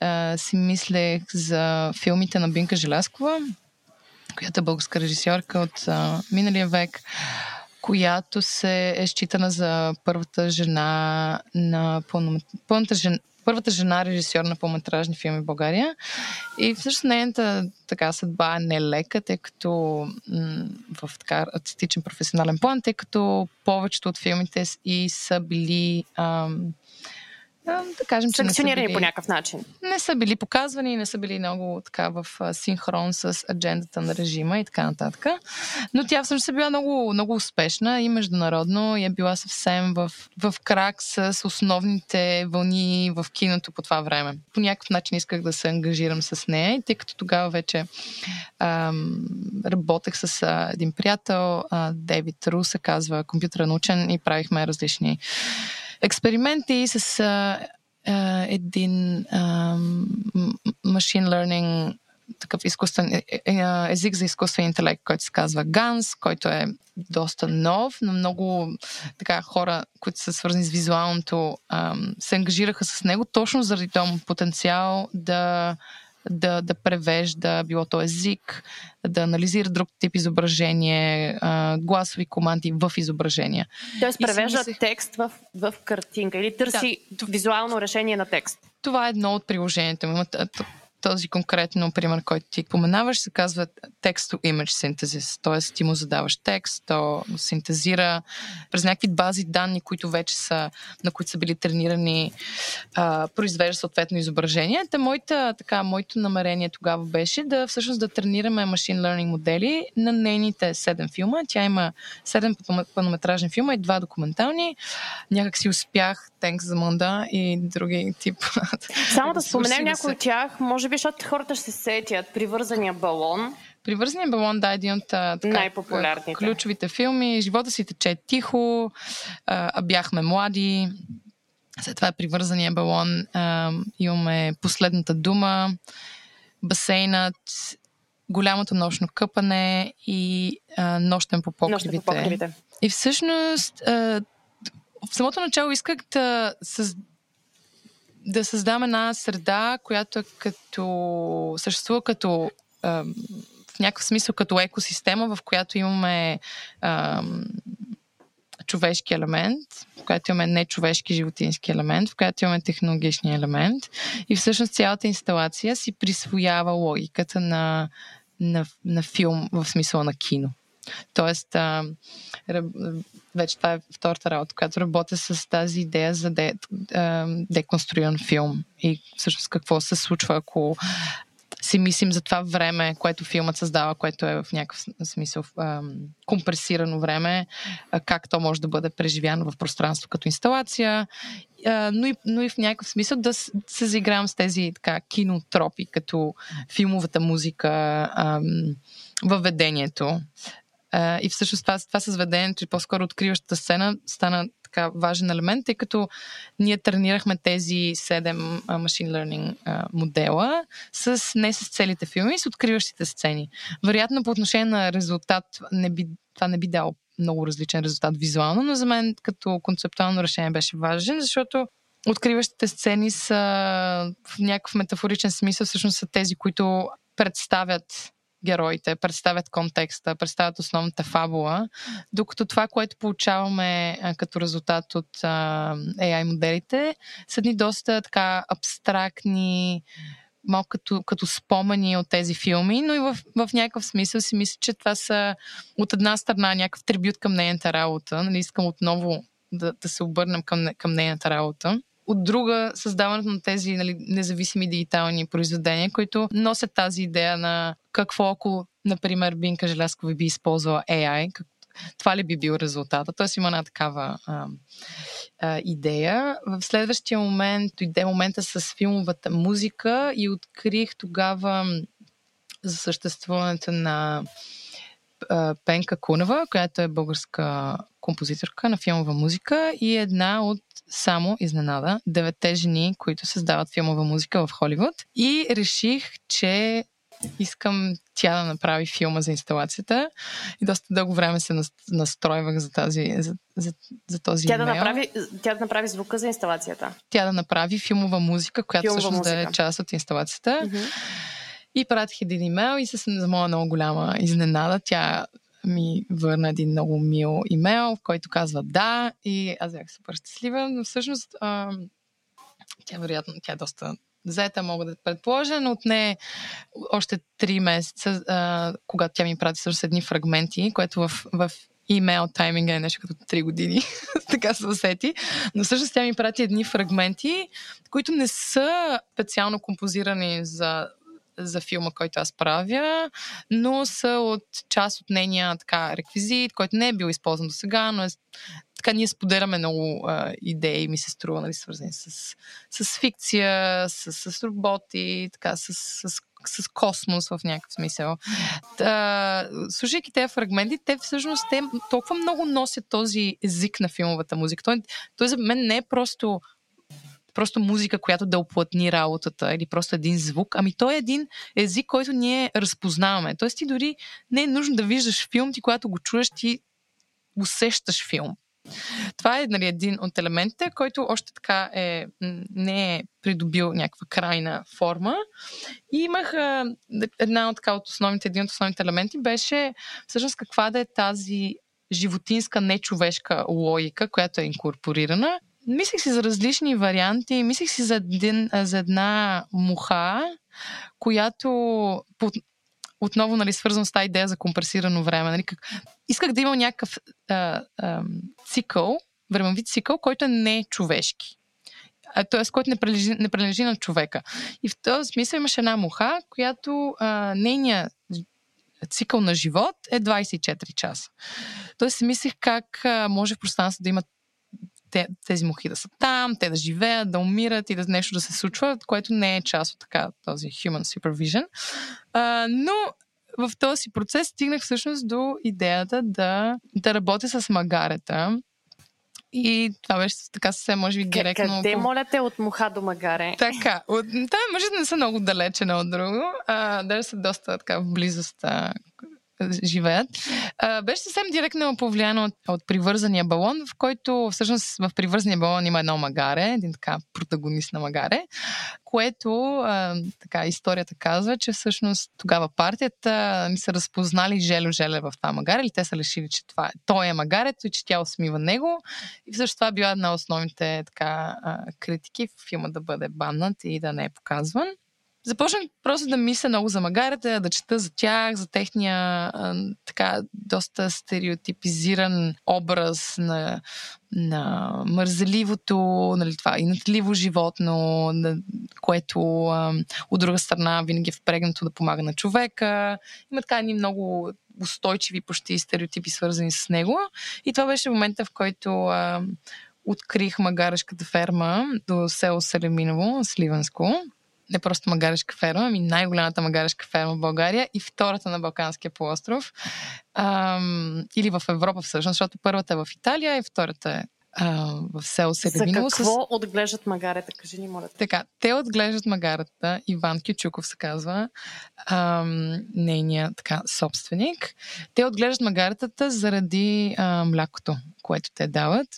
а, си мислех за филмите на Бинка Желяскова, която е българска режисьорка от а, миналия век която се е считана за първата жена на пълно, пълната жена, първата жена режисьор на пълнометражни филми в България. И всъщност нейната така съдба е нелека, тъй като м- в така артистичен професионален план, тъй като повечето от филмите и са били ам, да кажем, че Санкционирани не са били, по някакъв начин. Не са били показвани, не са били много така в синхрон с аджендата на режима и така нататък. Но тя всъщност е била много, много успешна и международно и е била съвсем в, в крак с основните вълни в киното по това време. По някакъв начин исках да се ангажирам с нея, тъй като тогава вече ам, работех с а, един приятел, а, Дейвид Ру се казва, компютърен учен и правихме различни експерименти с а, а, един машин learning такъв изкуствен е, е, език за изкуствен интелект, който се казва GANS, който е доста нов, но много така хора, които са свързани с визуалното, се ангажираха с него точно заради този потенциал да да, да превежда, било то език, да анализира друг тип изображение, а, гласови команди в изображения. Тоест превежда си... текст в, в картинка или търси да, визуално решение на текст. Това е едно от приложенията този конкретно пример, който ти поменаваш, се казва text-to-image synthesis. Т.е. ти му задаваш текст, то синтезира през някакви бази данни, които вече са, на които са били тренирани, а, произвежда съответно изображение. Та моята, така, моето намерение тогава беше да всъщност да тренираме машин learning модели на нейните седем филма. Тя има седем пълнометражни филма и два документални. Някак си успях, тенкс за Монда и други тип. Само да споменем някои от тях, може би защото хората ще се сетят. Привързания балон. Привързания балон, да, е един от така, най-популярните. ключовите филми. Живота си тече тихо, а, бяхме млади. След това е привързания балон. А, имаме последната дума, басейнът, голямото нощно къпане и а, нощен по покривите. по покривите. И всъщност а, в самото начало исках да, създам да създам една среда, която е като, съществува като в някакъв смисъл като екосистема, в която имаме ам, човешки елемент, в която имаме нечовешки животински елемент, в която имаме технологични елемент и всъщност цялата инсталация си присвоява логиката на, на, на филм в смисъла на кино. Тоест, а, вече това е втората работа, която работя с тази идея за де, а, деконструиран филм и всъщност какво се случва, ако си мислим за това време, което филмът създава, което е в някакъв смисъл компресирано време, как то може да бъде преживяно в пространство като инсталация, но, и, но и в някакъв смисъл да се заигравам с тези така, кинотропи, като филмовата музика, въведението. Uh, и всъщност това, това с ведението и по-скоро откриващата сцена стана така важен елемент, тъй като ние тренирахме тези седем машин learning uh, модела с, не с целите филми, с откриващите сцени. Вероятно по отношение на резултат не би, това не би дало много различен резултат визуално, но за мен като концептуално решение беше важен, защото откриващите сцени са в някакъв метафоричен смисъл всъщност са тези, които представят героите, представят контекста, представят основната фабула, докато това, което получаваме като резултат от AI моделите, са ни доста така абстрактни, малко като, като спомени от тези филми, но и в, в някакъв смисъл си мисля, че това са от една страна някакъв трибют към нейната работа. Нали, искам отново да, да се обърнем към, към нейната работа. От друга, създаването на тези нали, независими дигитални произведения, които носят тази идея на какво ако, например, Бинка Желязкова би използвала AI, как, това ли би бил резултата? Тоест има една такава а, а, идея. В следващия момент дойде момента с филмовата музика и открих тогава за съществуването на Пенка Кунева, която е българска композиторка на филмова музика и една от само изненада девете жени, които създават филмова музика в Холивуд. И реших, че искам тя да направи филма за инсталацията. И доста дълго време се настройвах за, тази, за, за, за този тя да, направи, тя да направи звука за инсталацията. Тя да направи филмова музика, която филмова всъщност музика. да е част от инсталацията. Mm-hmm. И пратих един имейл и с, за моя много голяма изненада тя ми върна един много мил имейл, в който казва да и аз бях супер щастлива, но всъщност а, тя вероятно, тя е доста заета, мога да предположа, но отне още три месеца, а, когато тя ми прати също едни фрагменти, което в, в имейл тайминга е нещо като 3 години, [laughs] така се усети. Но всъщност тя ми прати едни фрагменти, които не са специално композирани за за филма, който аз правя, но са от част от нейния така, реквизит, който не е бил използван до сега, но е така ние споделяме много а, идеи, ми се струва, нали, свързани с, с фикция, с, с роботи, така, с, с, с космос в някакъв смисъл. Та, слушайки тези фрагменти, те всъщност те толкова много носят този език на филмовата музика. Той, той за мен не е просто просто музика, която да оплътни работата или просто един звук, ами той е един език, който ние разпознаваме. Тоест ти дори не е нужно да виждаш филм, ти когато го чуеш, ти усещаш филм. Това е нали, един от елементите, който още така е, не е придобил някаква крайна форма. И имах една от, така, от основните, един от основните елементи беше всъщност каква да е тази животинска, нечовешка логика, която е инкорпорирана Мислих си за различни варианти. Мислих си за, един, за една муха, която отново нали, свързвам с тази идея за компресирано време. Нали, как... Исках да има някакъв а, а, цикъл, времеви цикъл, който е не човешки. Т.е. който не прилежи, не прилежи на човека. И в този смисъл имаше една муха, която а, нейният цикъл на живот е 24 часа. Тоест си мислих как а, може в пространството да има те, тези мухи да са там, те да живеят, да умират и да нещо да се случва, което не е част от така този human supervision. А, но в този процес стигнах всъщност до идеята да, да работя с магарета. И това беше така се може би директно... Къде, моля те, от муха до магаре? Така, от, да, може да не са много далече на от друго, а, даже са доста така в близост живеят. А, беше съвсем директно повлияно от, от привързания балон, в който всъщност в привързания балон има едно магаре, един така протагонист на магаре, което а, така историята казва, че всъщност тогава партията ни са разпознали Жело Желе в това магаре, или те са решили, че това, той е магарето и че тя усмива него. И всъщност това била една от основните така, критики в филма да бъде баннат и да не е показван започнах просто да мисля много за магарите, да чета за тях, за техния а, така доста стереотипизиран образ на, на мързеливото, нали, това инатливо животно, на, което а, от друга страна винаги е впрегнато да помага на човека. Има така едни много устойчиви почти стереотипи, свързани с него. И това беше момента, в който а, открих магарешката ферма до село Селеминово, Сливанско не просто магарешка ферма, ами най-голямата магарешка ферма в България и втората на Балканския полуостров. Ам, или в Европа всъщност, защото първата е в Италия и втората е в село Селевиново. За какво с... отглеждат магарета? Кажи ни, моля. Така, те отглеждат магарата. Иван Кючуков се казва. Ам, нейният така, собственик. Те отглеждат магаретата заради а, млякото, което те дават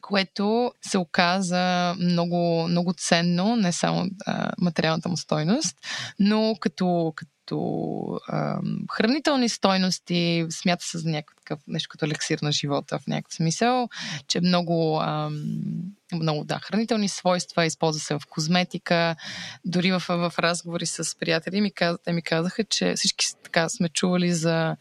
което се оказа много, много ценно, не само а, материалната му стойност, но като, като ам, хранителни стойности, смята се за някакъв нещо като елексир на живота в някакъв смисъл, че много, ам, много да, хранителни свойства, използва се в козметика. Дори в, в разговори с приятели ми, каз, те ми казаха, че всички така сме чували за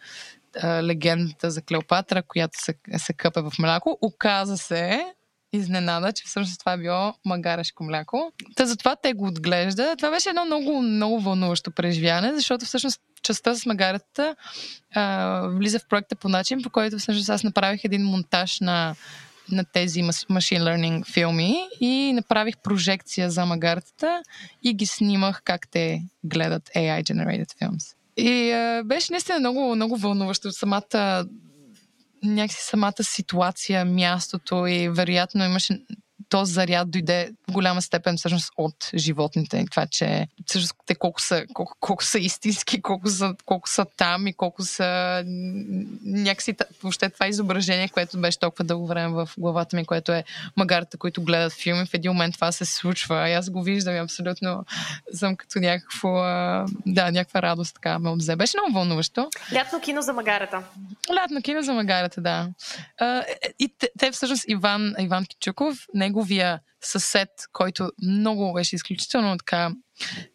легендата за Клеопатра, която се, се къпе в мляко. Оказа се, изненада, че всъщност това е било магарешко мляко. Та затова те го отглежда. Това беше едно много, много вълнуващо преживяване, защото всъщност частта с магаретата а, влиза в проекта по начин, по който всъщност аз направих един монтаж на на тези machine learning филми и направих прожекция за магаретата и ги снимах как те гледат AI generated films. И а, беше наистина много, много вълнуващо. Самата някакси самата ситуация, мястото и вероятно имаше този заряд дойде в голяма степен всъщност от животните. Това, че всъщност те колко са, колко, колко са истински, колко са, колко са там и колко са някакси въобще това изображение, което беше толкова дълго време в главата ми, което е магарата, които гледат филми. В един момент това се случва. И аз го виждам и абсолютно съм като някакво, да, някаква радост така ме обзе. Беше много вълнуващо. Лятно кино за магарата. Лятно кино за магарата, да. И те, те всъщност Иван, Иван Кичуков, него неговия съсед, който много беше изключително така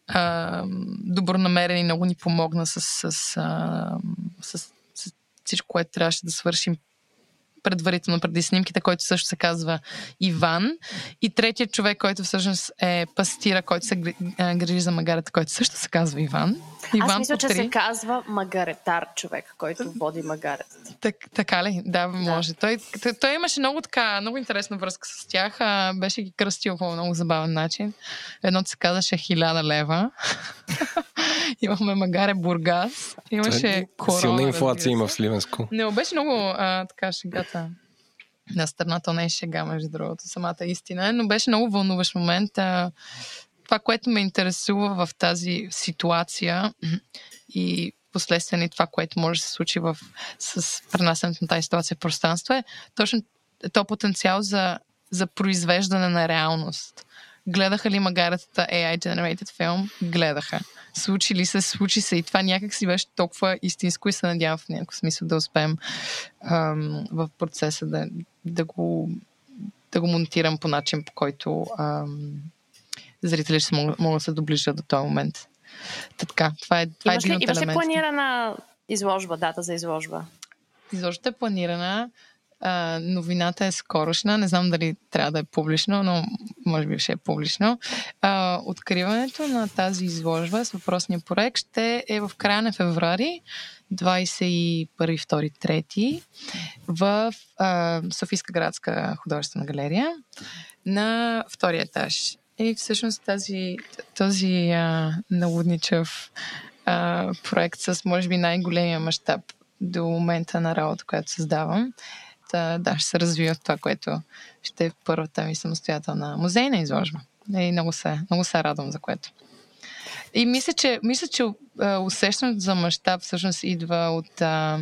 а, добронамерен и много ни помогна с, с, а, с, с всичко, което трябваше да свършим предварително преди снимките, който също се казва Иван. И третият човек, който всъщност е пастира, който се грижи за магарета, който също се казва Иван. Иван Аз мисля, че се казва магаретар човек, който води магаретата. Так, така ли? Да, може. Да. Той, той, той имаше много така, много интересна връзка с тях. А, беше ги кръстил по много забавен начин. Едното се казваше хиляда лева. [laughs] Имахме Магаре Бургас. Имаше корона. Силна инфлация има в Сливенско. Не, беше много а, така шегата на страната не е шега, между другото, самата истина, но беше много вълнуващ момент. А, това, което ме интересува в тази ситуация и последствие това, което може да се случи в, с пренасенето на тази ситуация в пространство е точно то потенциал за, за произвеждане на реалност. Гледаха ли магаретата AI Generated Film? Гледаха. Случи ли се? Случи се. И това някак си беше толкова истинско и се надявам в някакъв смисъл да успеем ам, в процеса да, да, го, да го монтирам по начин, по който ам, зрители ще могат, могат да се доближат до този момент. Та, така, това е, това имаш е един ли, Имаш ли планирана изложба, дата за изложба? Изложбата е планирана. А, новината е скорошна. Не знам дали трябва да е публично, но може би ще е публично. А, откриването на тази изложба с въпросния проект ще е в края на февруари 21, 2, 3 в а, Софийска градска художествена галерия на втория етаж. И всъщност тази, този а, налудничав а, проект с може би най-големия мащаб до момента на работа, която създавам, да, да, ще се развива в това, което ще е първата ми самостоятелна музейна изложба. И много се, много се радвам за което. И мисля, че, мисля, че усещането за мащаб всъщност идва от а,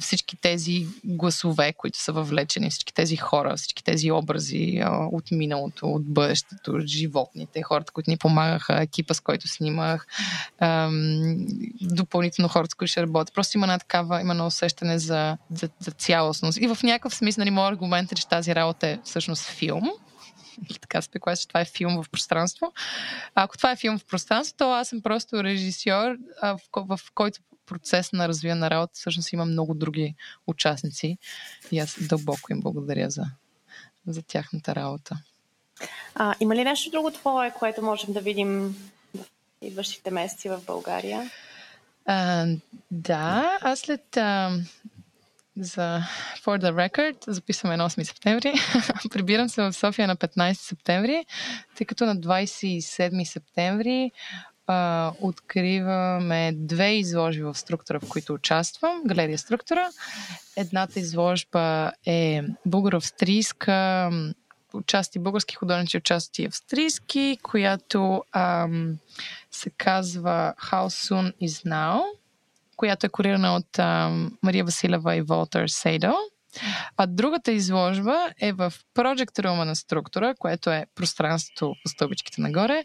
всички тези гласове, които са въвлечени, всички тези хора, всички тези образи а, от миналото, от бъдещето, от животните, хората, които ни помагаха, екипа, с който снимах, ам, допълнително хората, с които ще работят. Просто има една такава, има едно усещане за, за, за цялостност. И в някакъв смисъл, нали, моят аргумент е, че тази работа е всъщност филм, [laughs] или така спекулация, че това е филм в пространство. А ако това е филм в пространство, то аз съм просто режисьор, в, в който процес на развиване на работа всъщност има много други участници и аз дълбоко им благодаря за, за тяхната работа. А, има ли нещо друго твое, което можем да видим в идващите месеци в България? А, да, аз след а, за For the Record записваме на 8 септември. [laughs] Прибирам се в София на 15 септември, тъй като на 27 септември а, откриваме две изложби в структура, в които участвам. Галерия структура. Едната изложба е българо-австрийска, участи български художници, участи австрийски, която ам, се казва How Soon Is Now, която е курирана от ам, Мария Василева и Волтер Сейдо. А другата изложба е в Project Room на структура, което е пространството по стълбичките нагоре,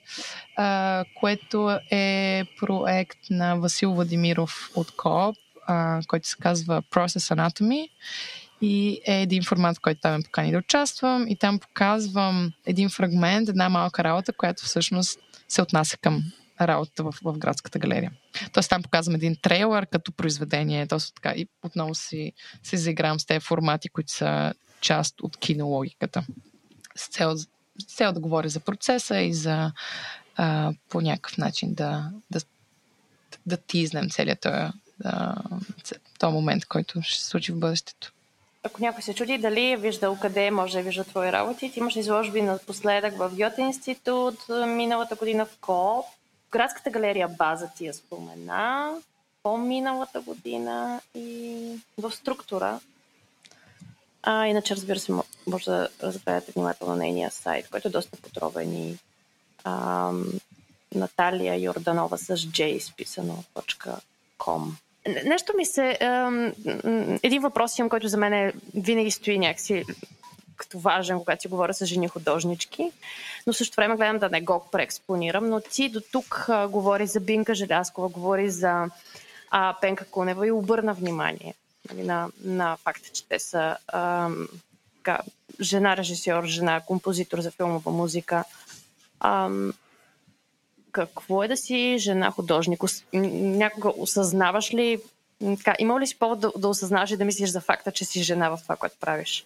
а, което е проект на Васил Владимиров от КООП, а, който се казва Process Anatomy. И е един формат, в който там ме покани да участвам. И там показвам един фрагмент, една малка работа, която всъщност се отнася към работа в, в градската галерия. Тоест там показвам един трейлър като произведение, точно така и отново си, си заигравам с тези формати, които са част от кинологиката. С цел, с цел да говоря за процеса и за а, по някакъв начин да, да, да тизнем целият този, този момент, който ще се случи в бъдещето. Ако някой се чуди дали е виждал къде може да вижда твои работи, ти имаш изложби напоследък в Гьоте институт, миналата година в КОП, Градската галерия База ти я спомена, по-миналата година и в структура. А, иначе, разбира се, може да разгледате внимателно нейния сайт, който е доста подробен и ам, Наталия Йорданова с J изписано .com. Нещо ми се... Ам, един въпрос имам, който за мен е, винаги стои някакси като важен, когато си говоря с жени художнички, но също време гледам да не го преекспонирам. Но ти до тук а, говори за Бинка Желяскова, говори за а, Пенка Кунева и обърна внимание нали, на, на факта, че те са а, така, жена режисьор, жена композитор за филмова музика. А, какво е да си жена художник? Някога осъзнаваш ли, така, има ли си повод да, да осъзнаваш и да мислиш за факта, че си жена в това, което правиш?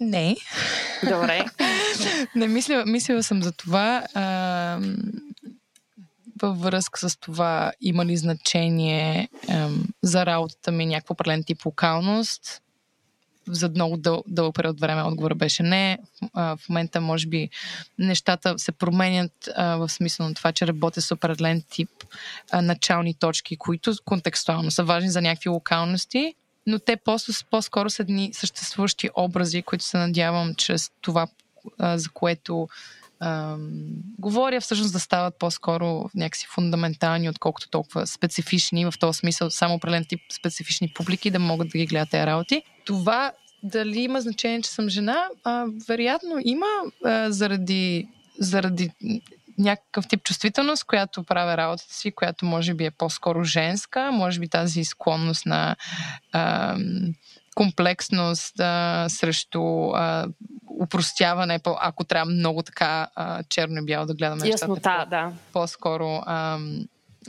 Не. Добре. [laughs] Не, мисля, мислила съм за това. А, във връзка с това има ли значение а, за работата ми някаква определен тип локалност. За много дъл, дълъг период време отговора беше не. А, в момента, може би, нещата се променят а, в смисъл на това, че работя с определен тип а, начални точки, които контекстуално са важни за някакви локалности но те по-скоро са дни съществуващи образи, които се надявам чрез това, за което ам, говоря, всъщност да стават по-скоро някакси фундаментални, отколкото толкова специфични, в този смисъл само определен тип специфични публики да могат да ги гледат тези работи. Това дали има значение, че съм жена? А, вероятно има а, заради, заради някакъв тип чувствителност, която правя работата си, която може би е по-скоро женска, може би тази склонност на а, комплексност а, срещу а, упростяване, ако трябва много така а, черно и бяло да гледаме Яснота, нещата. да. По-скоро а,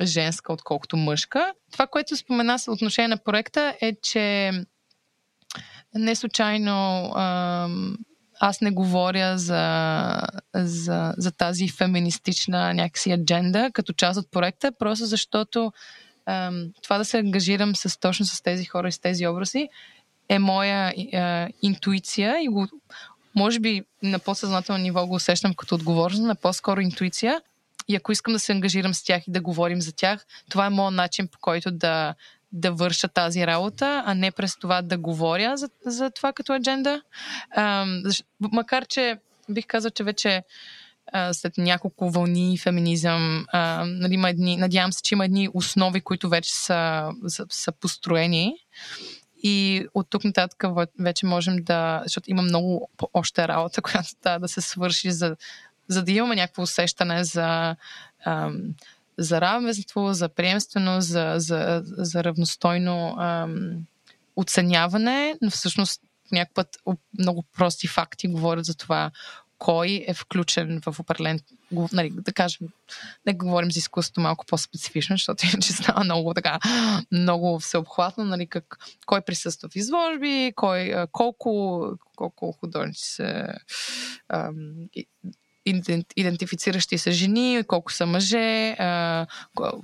женска, отколкото мъжка. Това, което спомена с отношение на проекта е, че не случайно а, аз не говоря за, за, за тази феминистична някакси адженда като част от проекта, просто защото ем, това да се ангажирам с, точно с тези хора и с тези образи е моя е, интуиция и го, може би на по-съзнателно ниво го усещам като отговорност, на по-скоро интуиция. И ако искам да се ангажирам с тях и да говорим за тях, това е моят начин по който да, да върша тази работа, а не през това да говоря за, за това като адженда. Макар, че бих казал, че вече след няколко вълни феминизъм, нали, има едни, надявам се, че има едни основи, които вече са, са, са построени. И от тук нататък вече можем да, защото има много още работа, която да, да се свърши, за, за да имаме някакво усещане за ам, за равенство, за приемственост, за, за, за равностойно ам, оценяване, но всъщност някакъв път много прости факти говорят за това кой е включен в определен, нали, да кажем, не говорим за изкуството малко по-специфично, защото иначе става много така, много всеобхватно, нали, как, кой присъства в изложби, кой, колко, колко художници се идентифициращи се жени, колко са мъже,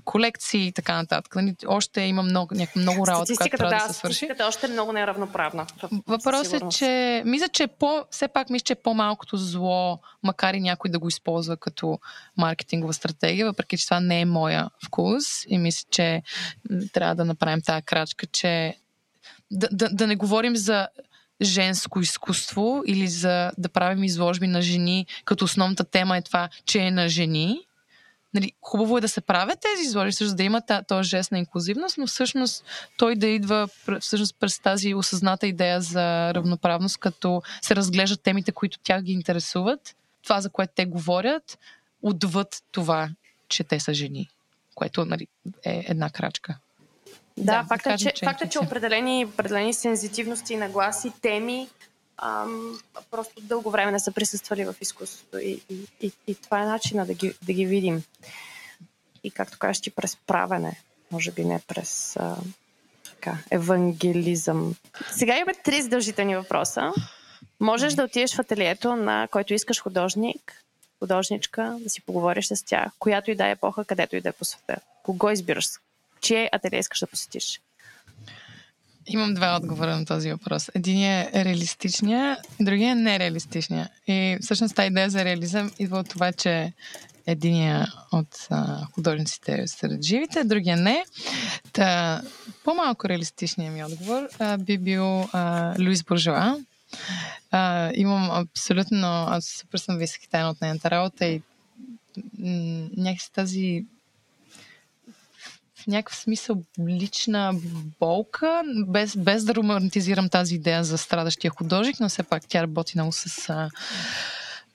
колекции и така нататък. Нали, още има много, някаква много работа, която трябва да, да се свърши. Статистиката още е много неравноправна. Въпросът е, че мисля, че е по, все пак мисля, че е по-малкото зло, макар и някой да го използва като маркетингова стратегия, въпреки че това не е моя вкус и мисля, че трябва да направим тази крачка, че да, да, да не говорим за женско изкуство или за да правим изложби на жени, като основната тема е това, че е на жени, нали, хубаво е да се правят тези изложи, също да има този жест на инклюзивност, но всъщност той да идва всъщност през тази осъзната идея за равноправност, като се разглеждат темите, които тях ги интересуват, това, за което те говорят, отвъд това, че те са жени, което нали, е една крачка. Да, да факта, че, че, факта, че определени, определени сензитивности, нагласи, теми ам, просто дълго време не са присъствали в изкуството и, и, и, и това е начина да ги, да ги видим. И както кажеш ти, през правене, може би не през а, така, евангелизъм. Сега имаме три задължителни въпроса. Можеш да отидеш в ателието на който искаш художник, художничка, да си поговориш с тях, която и да е епоха, където и да е по света. Кого избираш? Чие ателие искаш да посетиш? Имам два отговора на този въпрос. Единият е реалистичния, другия е нереалистичния. И всъщност тази идея за реализъм идва от това, че единия от а, художниците е сред живите, другия не. Та, по-малко реалистичният ми отговор а, би бил а, Луис Буржуа. А, имам абсолютно... Аз супер съм възхитена от нейната работа и м- някакси тази в някакъв смисъл лична болка, без, без да романтизирам тази идея за страдащия художник, но все пак тя работи много с, а,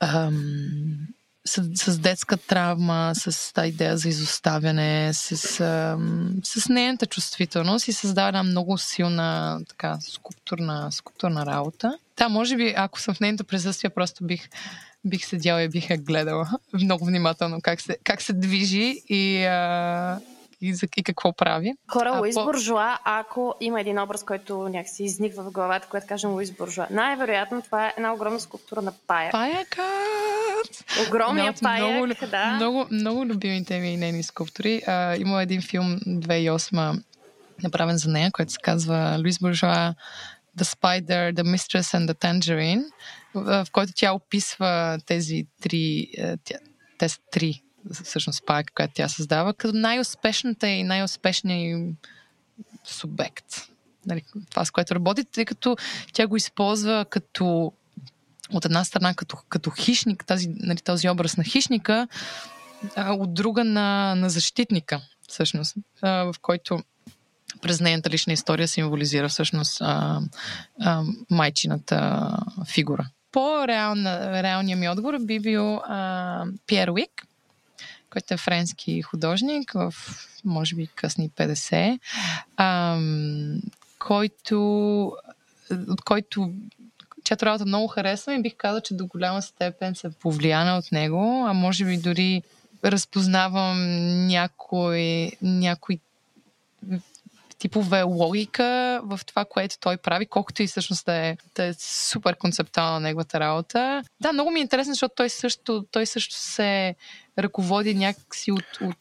ам, с, с детска травма, с тази идея за изоставяне, с, ам, с нейната чувствителност и създава една много силна така, скулптурна, скулптурна работа. Да, може би, ако съм в нейното присъствие, просто бих бих седяла и бих я гледала [laughs] много внимателно как се, как се движи и, а, и, за, и какво прави. Хора, а, Луис по... Буржуа, ако има един образ, който някакси изниква в главата, когато кажем Луис Буржуа, най-вероятно това е една огромна скулптура на паяк. Паякът! Огромния паяк, много, да. Много, много любимите ми нейни скулптури. А, има един филм 2008 направен за нея, който се казва Луис Буржуа The Spider, The Mistress and the Tangerine, в който тя описва тези три, е, те са три всъщност пак, която тя създава, като най-успешната и най-успешният субект. Нали, това, с което работи, тъй като тя го използва като от една страна като, като хищник, тази, нали, този образ на хищника, а, от друга на, на защитника, всъщност, а, в който през нейната лична история символизира всъщност а, а, майчината фигура. По-реалният ми отговор би бил а, Пьер Уик, който е френски художник в, може би, късни 50, ам, който, от който чиято работа много харесва и бих казал, че до голяма степен се повлияна от него, а може би дори разпознавам някой, някой типове логика в това, което той прави, колкото и всъщност да е, да е супер концептуална неговата работа. Да, много ми е интересно, защото той също, той също се ръководи някакси от, от,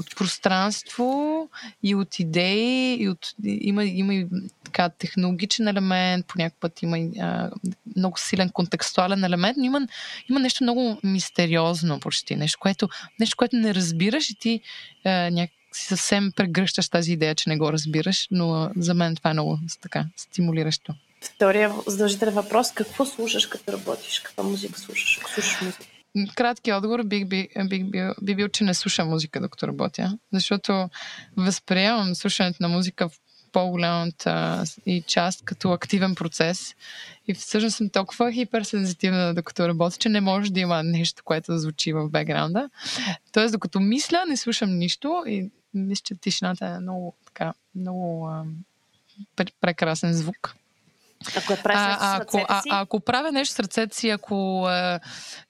от пространство и от идеи, и от, има, има и така технологичен елемент, по път има а, много силен контекстуален елемент, но има, има нещо много мистериозно почти, нещо, което, нещо, което не разбираш и ти а, някак съвсем прегръщаш тази идея, че не го разбираш, но за мен това е много така стимулиращо. Втория задължителен въпрос. Какво слушаш като работиш? Каква музика слушаш? Ако слушаш музика? Краткият отговор бих, би, бих бил, би бил, че не слушам музика, докато работя. Защото възприемам слушането на музика в по-голямата и част като активен процес. И всъщност съм толкова хиперсензитивна, докато работя, че не може да има нещо, което звучи в бекграунда. Тоест, докато мисля, не слушам нищо и мисля, че тишината е много, така, много а, прекрасен звук. Ако, е а, ако, а, ако правя нещо с ръцете си, ако а,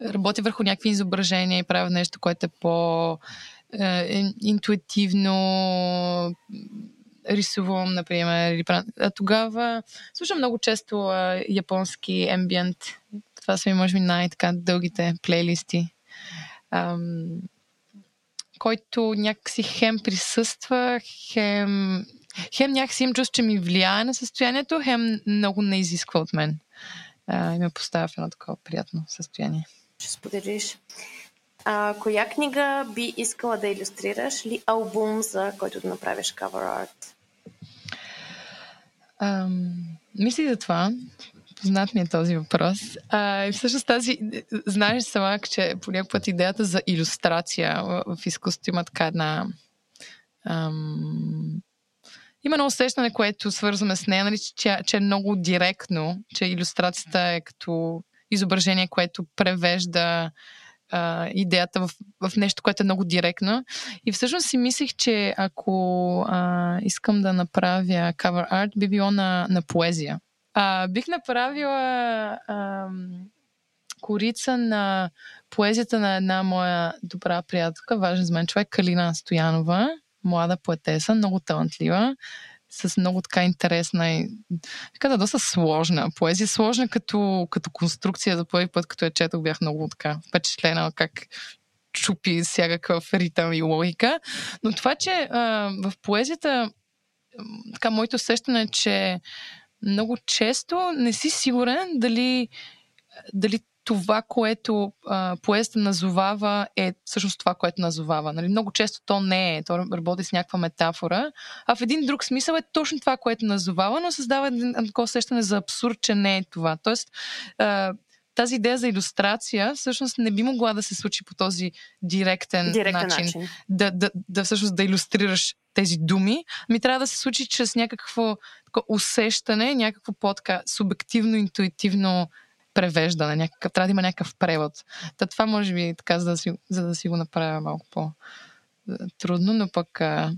работя върху някакви изображения и правя нещо, което е по-интуитивно, рисувам, например. А тогава слушам много често а, японски ембиент. Това са ми, може би, най-така дългите плейлисти. Ам, който някакси хем присъства, хем, хем някакси им чувство, че ми влияе на състоянието, хем много не изисква от мен. А, и ме поставя в едно такова приятно състояние. Ще споделиш. А, коя книга би искала да иллюстрираш или албум, за който да направиш cover art? Ам, мислих за това. познат ми е този въпрос. А, и всъщност тази, знаеш сама, че по някакъв път идеята за иллюстрация в изкуството има така една... Ам, има едно усещане, което свързваме с нея, нали, че, че е много директно, че иллюстрацията е като изображение, което превежда а, идеята в, в нещо, което е много директно. И всъщност си мислих, че ако а, искам да направя cover art, би било на, на поезия. А, бих направила а, корица на поезията на една моя добра приятелка, важен за мен човек, Калина Стоянова, млада поетеса, много талантлива с много така интересна и така доста сложна поезия. Сложна като, като конструкция за първи път, като я четох, бях много така впечатлена как чупи всякакъв ритъм и логика. Но това, че а, в поезията така, моето усещане е, че много често не си сигурен дали, дали това, което а, поезда назовава, е всъщност това, което назовава. Нали? Много често то не е. То работи с някаква метафора, а в един друг смисъл е точно това, което назовава, но създава един такова усещане за абсурд, че не е това. Тоест, а, тази идея за иллюстрация всъщност не би могла да се случи по този директен, Директен начин. начин. Да, да, да всъщност да иллюстрираш тези думи. Ми трябва да се случи чрез някакво усещане, някакво по-така субективно, интуитивно превеждане, някакъв, трябва да има някакъв превод. Та това може би така, за да си, за да си го направя малко по-трудно, но пък а,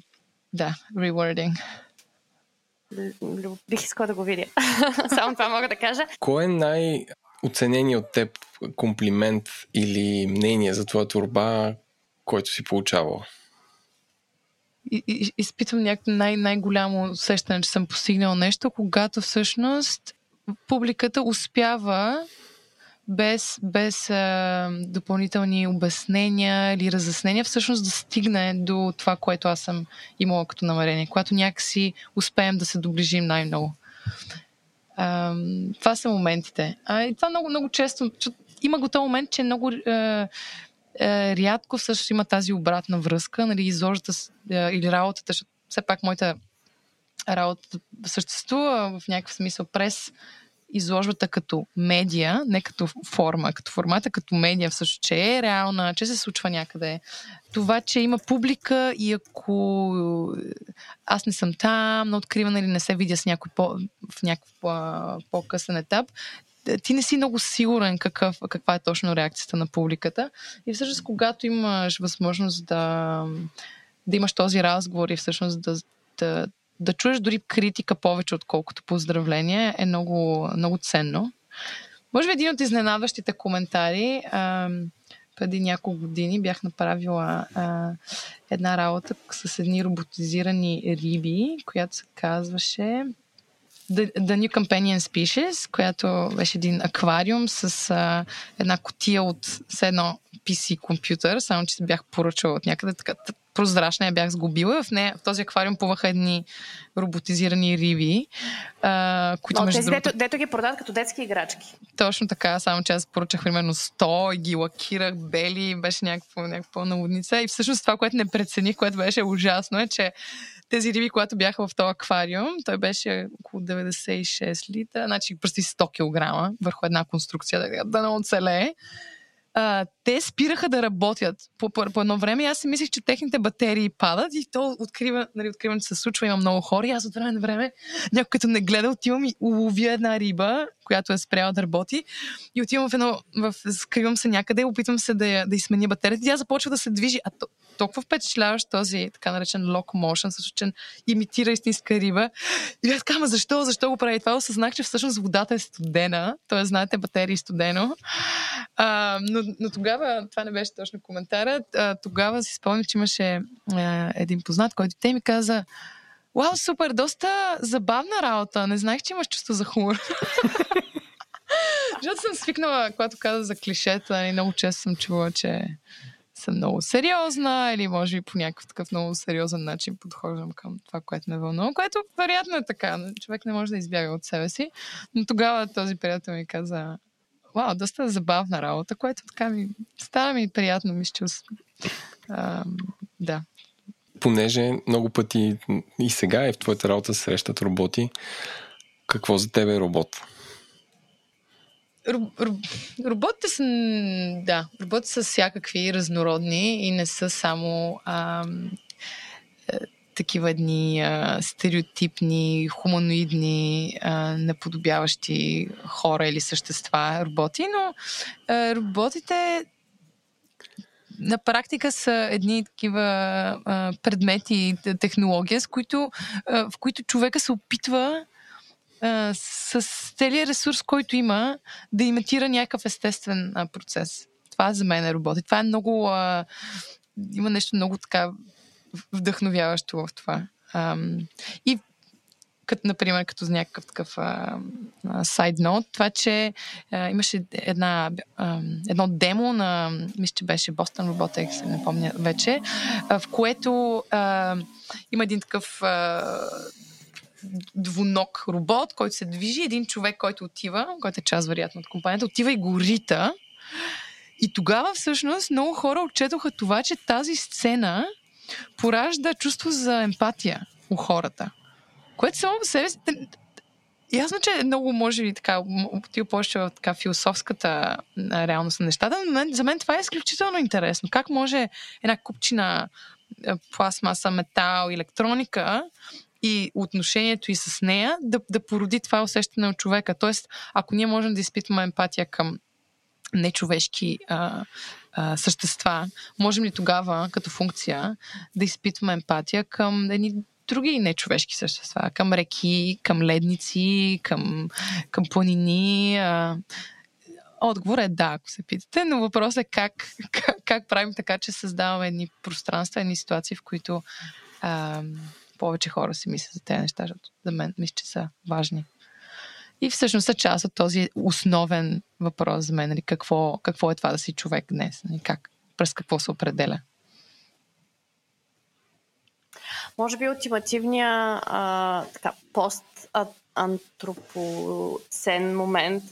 да, rewording. Люб- Бих искала да го видя. [laughs] Само това мога да кажа. Кой е най- оцененият от теб комплимент или мнение за твоя творба, който си получавал? И, и, изпитвам някакво най- най-голямо усещане, че съм постигнал нещо, когато всъщност публиката успява без, без а, допълнителни обяснения или разяснения, всъщност да стигне до това, което аз съм имала като намерение, когато някакси успеем да се доближим най-много. А, това са моментите. А, и това много, много често. че Има го този момент, че много е, рядко всъщност има тази обратна връзка, нали, изложата или работата, защото все пак моята работа съществува в някакъв смисъл през изложбата като медия, не като форма, като формата, като медия всъщност, че е реална, че се случва някъде. Това, че има публика и ако аз не съм там на откриване или не се видя с някой по, в някакъв по- по-късен етап, ти не си много сигурен какъв, каква е точно реакцията на публиката. И всъщност, когато имаш възможност да, да имаш този разговор и всъщност да, да, да чуеш дори критика повече, отколкото поздравление, е много, много ценно. Може би един от изненадващите коментари а, преди няколко години бях направила а, една работа с едни роботизирани риби, която се казваше The, The New Companion Species, която беше един аквариум с а, една котия от с едно PC компютър, само че се бях поръчала от някъде така прозрачна, я бях сгубила. В, нея, в този аквариум плуваха едни роботизирани риби, а, които Но между тези, другото... дето, дето ги продават като детски играчки. Точно така, само че аз поръчах примерно 100 и ги лакирах бели, беше някаква, някаква наводница. И всъщност това, което не прецених, което беше ужасно, е, че тези риби, когато бяха в този аквариум, той беше около 96 литра, значи почти 100 кг върху една конструкция, да, да не оцелее. А, те спираха да работят по, по, по едно време. Аз си мислех, че техните батерии падат и то открива, нали, откривам, че се случва, има много хора. И аз от време на време, някой като не гледа, отивам и уловя една риба, която е спряла да работи. И отивам в едно, в, скривам се някъде, опитвам се да, я, да изменя батерията. Тя започва да се движи. А то, толкова впечатляващ този така наречен lock motion, също че имитира истинска риба. И така, ама защо, защо го прави това? Осъзнах, че всъщност водата е студена, т.е. знаете, батерии студено. А, но, но тогава, това не беше точно коментарът, тогава си спомням, че имаше а, един познат, който те ми каза, Вау, супер, доста забавна работа. Не знаех, че имаш чувство за хумор. [laughs] Съм свикнала, когато каза за клишета, и много често съм чувала, че съм много сериозна или може би по някакъв такъв много сериозен начин подхождам към това, което ме вълнува, което вероятно е така. Човек не може да избяга от себе си. Но тогава този приятел ми каза, вау, доста забавна работа, което така ми става ми приятно, ми се. А, да. Понеже много пъти и сега и в твоята работа срещат роботи, какво за тебе е робот? Роботите са, да, роботите са всякакви, разнородни и не са само а, а, такива едни а, стереотипни, хуманоидни, а, наподобяващи хора или същества роботи, но а, роботите на практика са едни такива а, предмети и технология, с които, а, в които човека се опитва а, с целият ресурс, който има, да имитира някакъв естествен а, процес. Това за мен е роботи. Това е много. А, има нещо много така вдъхновяващо в това. А, и като, например, като за някакъв такъв сайд нот, това, че а, имаше една, а, едно демо на, мисля, че беше Boston Robotics, не помня вече, а, в което а, има един такъв а, двуног робот, който се движи, един човек, който отива, който е част, вероятно, от компанията, отива и го рита. И тогава всъщност много хора отчетоха това, че тази сцена поражда чувство за емпатия у хората. Което само по себе си... Ясно, че много може би така, отива повече в така философската реалност на нещата, но за мен това е изключително интересно. Как може една купчина пластмаса, метал, електроника и отношението и с нея да, да породи това усещане от човека. Тоест, ако ние можем да изпитваме емпатия към нечовешки а, а, същества, можем ли тогава, като функция, да изпитваме емпатия към едни други нечовешки същества, към реки, към ледници, към, към планини. А, Отговор е да, ако се питате, но въпросът е как, как, как правим така, че създаваме едни пространства, едни ситуации, в които а, повече хора си мислят за тези неща, защото за мен мисля, че са важни. И всъщност са част от този основен въпрос за мен. Нали, какво, какво е това да си човек днес? Нали, как, през какво се определя? Може би ултимативния така, пост-антропоцен момент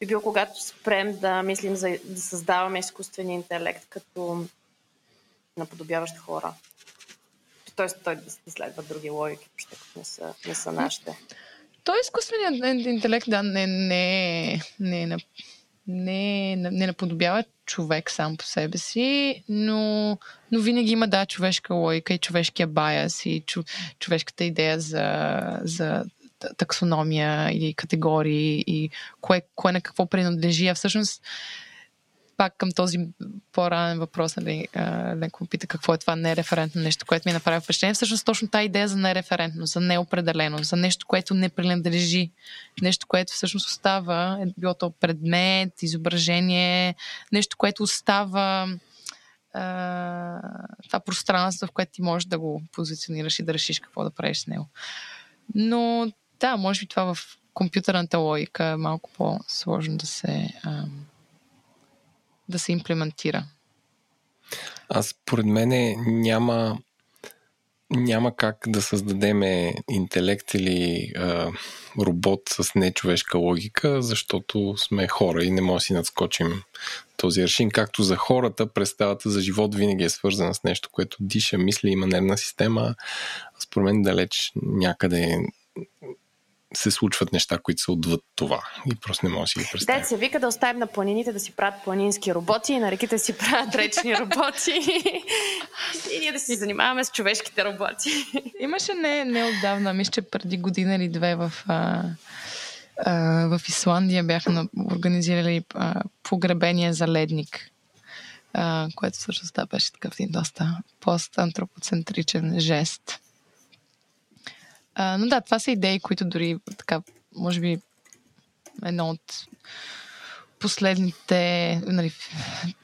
би бил когато спрем да мислим за да създаваме изкуствения интелект като наподобяващ хора. Тоест той да следва други логики, защото не са, не са нашите. Той изкуственият интелект да, не, не, не, не, не, наподобява човек сам по себе си, но, но винаги има да човешка логика и човешкия баяс и чу, човешката идея за, за таксономия или категории и кое, кое на какво принадлежи. А всъщност пак към този по-ранен въпрос, нали, Ленко пита какво е това нереферентно нещо, което ми направи впечатление. Всъщност точно тази идея за нереферентно, за неопределено, за нещо, което не принадлежи, нещо, което всъщност остава, е било то предмет, изображение, нещо, което остава това пространство, в което ти можеш да го позиционираш и да решиш какво да правиш с него. Но да, може би това в компютърната логика е малко по-сложно да се да се имплементира? Аз, поред мен, няма, няма как да създадем интелект или а, робот с нечовешка логика, защото сме хора и не може да си надскочим този аршин. Както за хората, представата за живот винаги е свързана с нещо, което диша, мисли, има нервна система. Според мен далеч някъде се случват неща, които са отвъд това. И просто не мога да си ги представя. Дет се вика да оставим на планините да си правят планински роботи и на реките да си правят речни роботи. [laughs] и ние да си занимаваме с човешките роботи. Имаше не, не отдавна, мисля, че преди година или две в, а, а, в Исландия бяха организирали а, погребение за ледник. Uh, което всъщност да, беше такъв един доста постантропоцентричен жест. А, но да, това са идеи, които дори така, може би, едно от последните нали,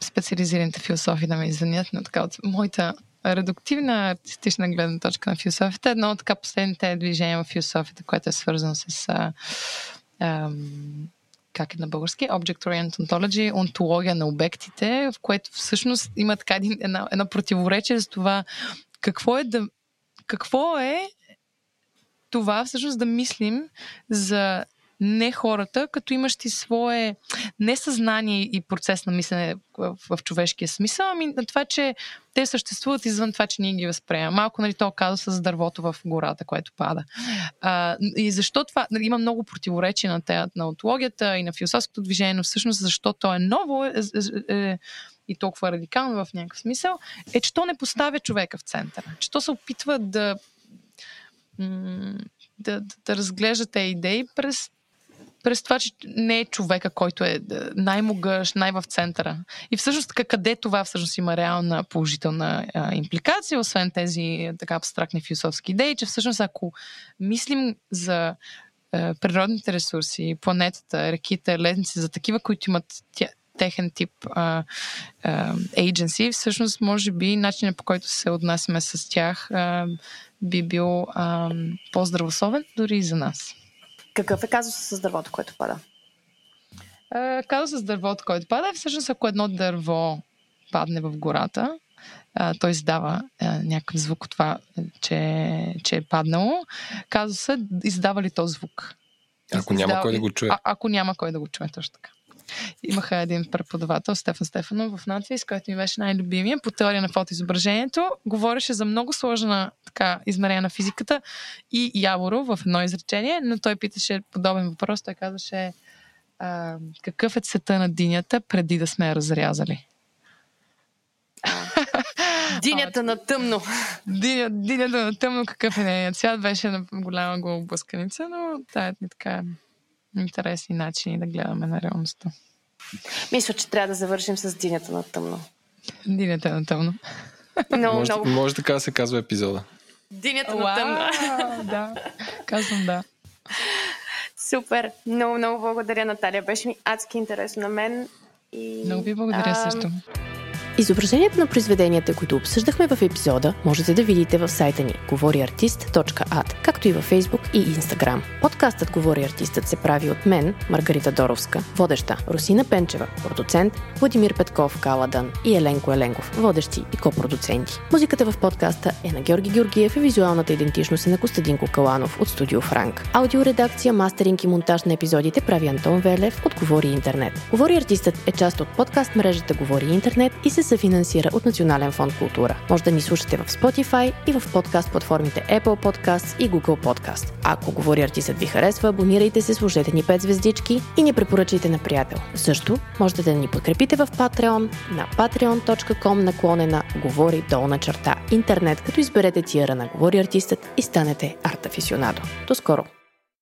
специализираните философии да ме извинят, но така от моята редуктивна артистична гледна точка на философията, едно от така последните движения в философията, което е свързано с а, а, как е на български, Object Oriented Ontology, онтология на обектите, в което всъщност има така един, една, една противоречие за това какво е да какво е това всъщност да мислим за не хората, като имаш ти свое несъзнание и процес на мислене в, в човешкия смисъл, ами на това, че те съществуват извън това, че ние ги възприемаме. Малко, нали, то казва с дървото в гората, което пада. А, и защо това? Нали, има много противоречия на, те, на онтологията и на философското движение, но всъщност защо то е ново е, е, е, и толкова радикално в някакъв смисъл, е, че то не поставя човека в центъра. Че то се опитва да да, да, да разглеждате идеи през, през това, че не е човека, който е най-могъщ, най-в центъра. И всъщност къде това всъщност има реална положителна а, импликация, освен тези така абстрактни философски идеи, че всъщност ако мислим за а, природните ресурси, планетата, реките, ледници, за такива, които имат тя, техен тип а, а, agency, всъщност може би начинът по който се отнасяме с тях а, би бил а, по-здравословен дори и за нас. Какъв е казус с дървото, което пада? казус с дървото, който пада е всъщност ако едно дърво падне в гората, а, той издава а, някакъв звук от това, че, че е паднало. Казуса издава ли този звук? Ако няма кой да го чуе. А, ако няма кой да го чуе, точно така. Имаха един преподавател, Стефан Стефанов в нация, с който ми беше най-любимия по теория на фотоизображението. Говореше за много сложна така, измерение на физиката и Яворо в едно изречение, но той питаше подобен въпрос. Той казваше а, какъв е цвета на динята преди да сме я разрязали? [laughs] Динята на тъмно. [laughs] Диня, динята на тъмно, какъв е нейният цвят, беше на голяма главоблъсканица, но тая е така интересни начини да гледаме на реалността. Мисля, че трябва да завършим с динята на тъмно. Динята на тъмно. No, може, no. може така да се казва епизода. Динята на тъмно. да, казвам да. Супер. Много, много благодаря, Наталия. Беше ми адски интересно на мен. И, много ви благодаря а... също. Изображението на произведенията, които обсъждахме в епизода, можете да видите в сайта ни говориартист.ад, както и във Facebook и Instagram. Подкастът Говори артистът се прави от мен, Маргарита Доровска, водеща, Русина Пенчева, продуцент, Владимир Петков, Каладан и Еленко Еленков, водещи и копродуценти. Музиката в подкаста е на Георги Георгиев и визуалната идентичност е на Костадинко Каланов от Студио Франк. Аудиоредакция, мастеринг и монтаж на епизодите прави Антон Велев от Говори Интернет. Говори артистът е част от подкаст мрежата Говори Интернет и се съфинансира от Национален фонд култура. Може да ни слушате в Spotify и в подкаст платформите Apple Podcasts и Google Podcast. Ако говори артистът ви харесва, абонирайте се, служете ни 5 звездички и ни препоръчайте на приятел. Също можете да ни подкрепите в Patreon на patreon.com наклонена говори долна черта интернет, като изберете тиера на Говори артистът и станете арт До скоро!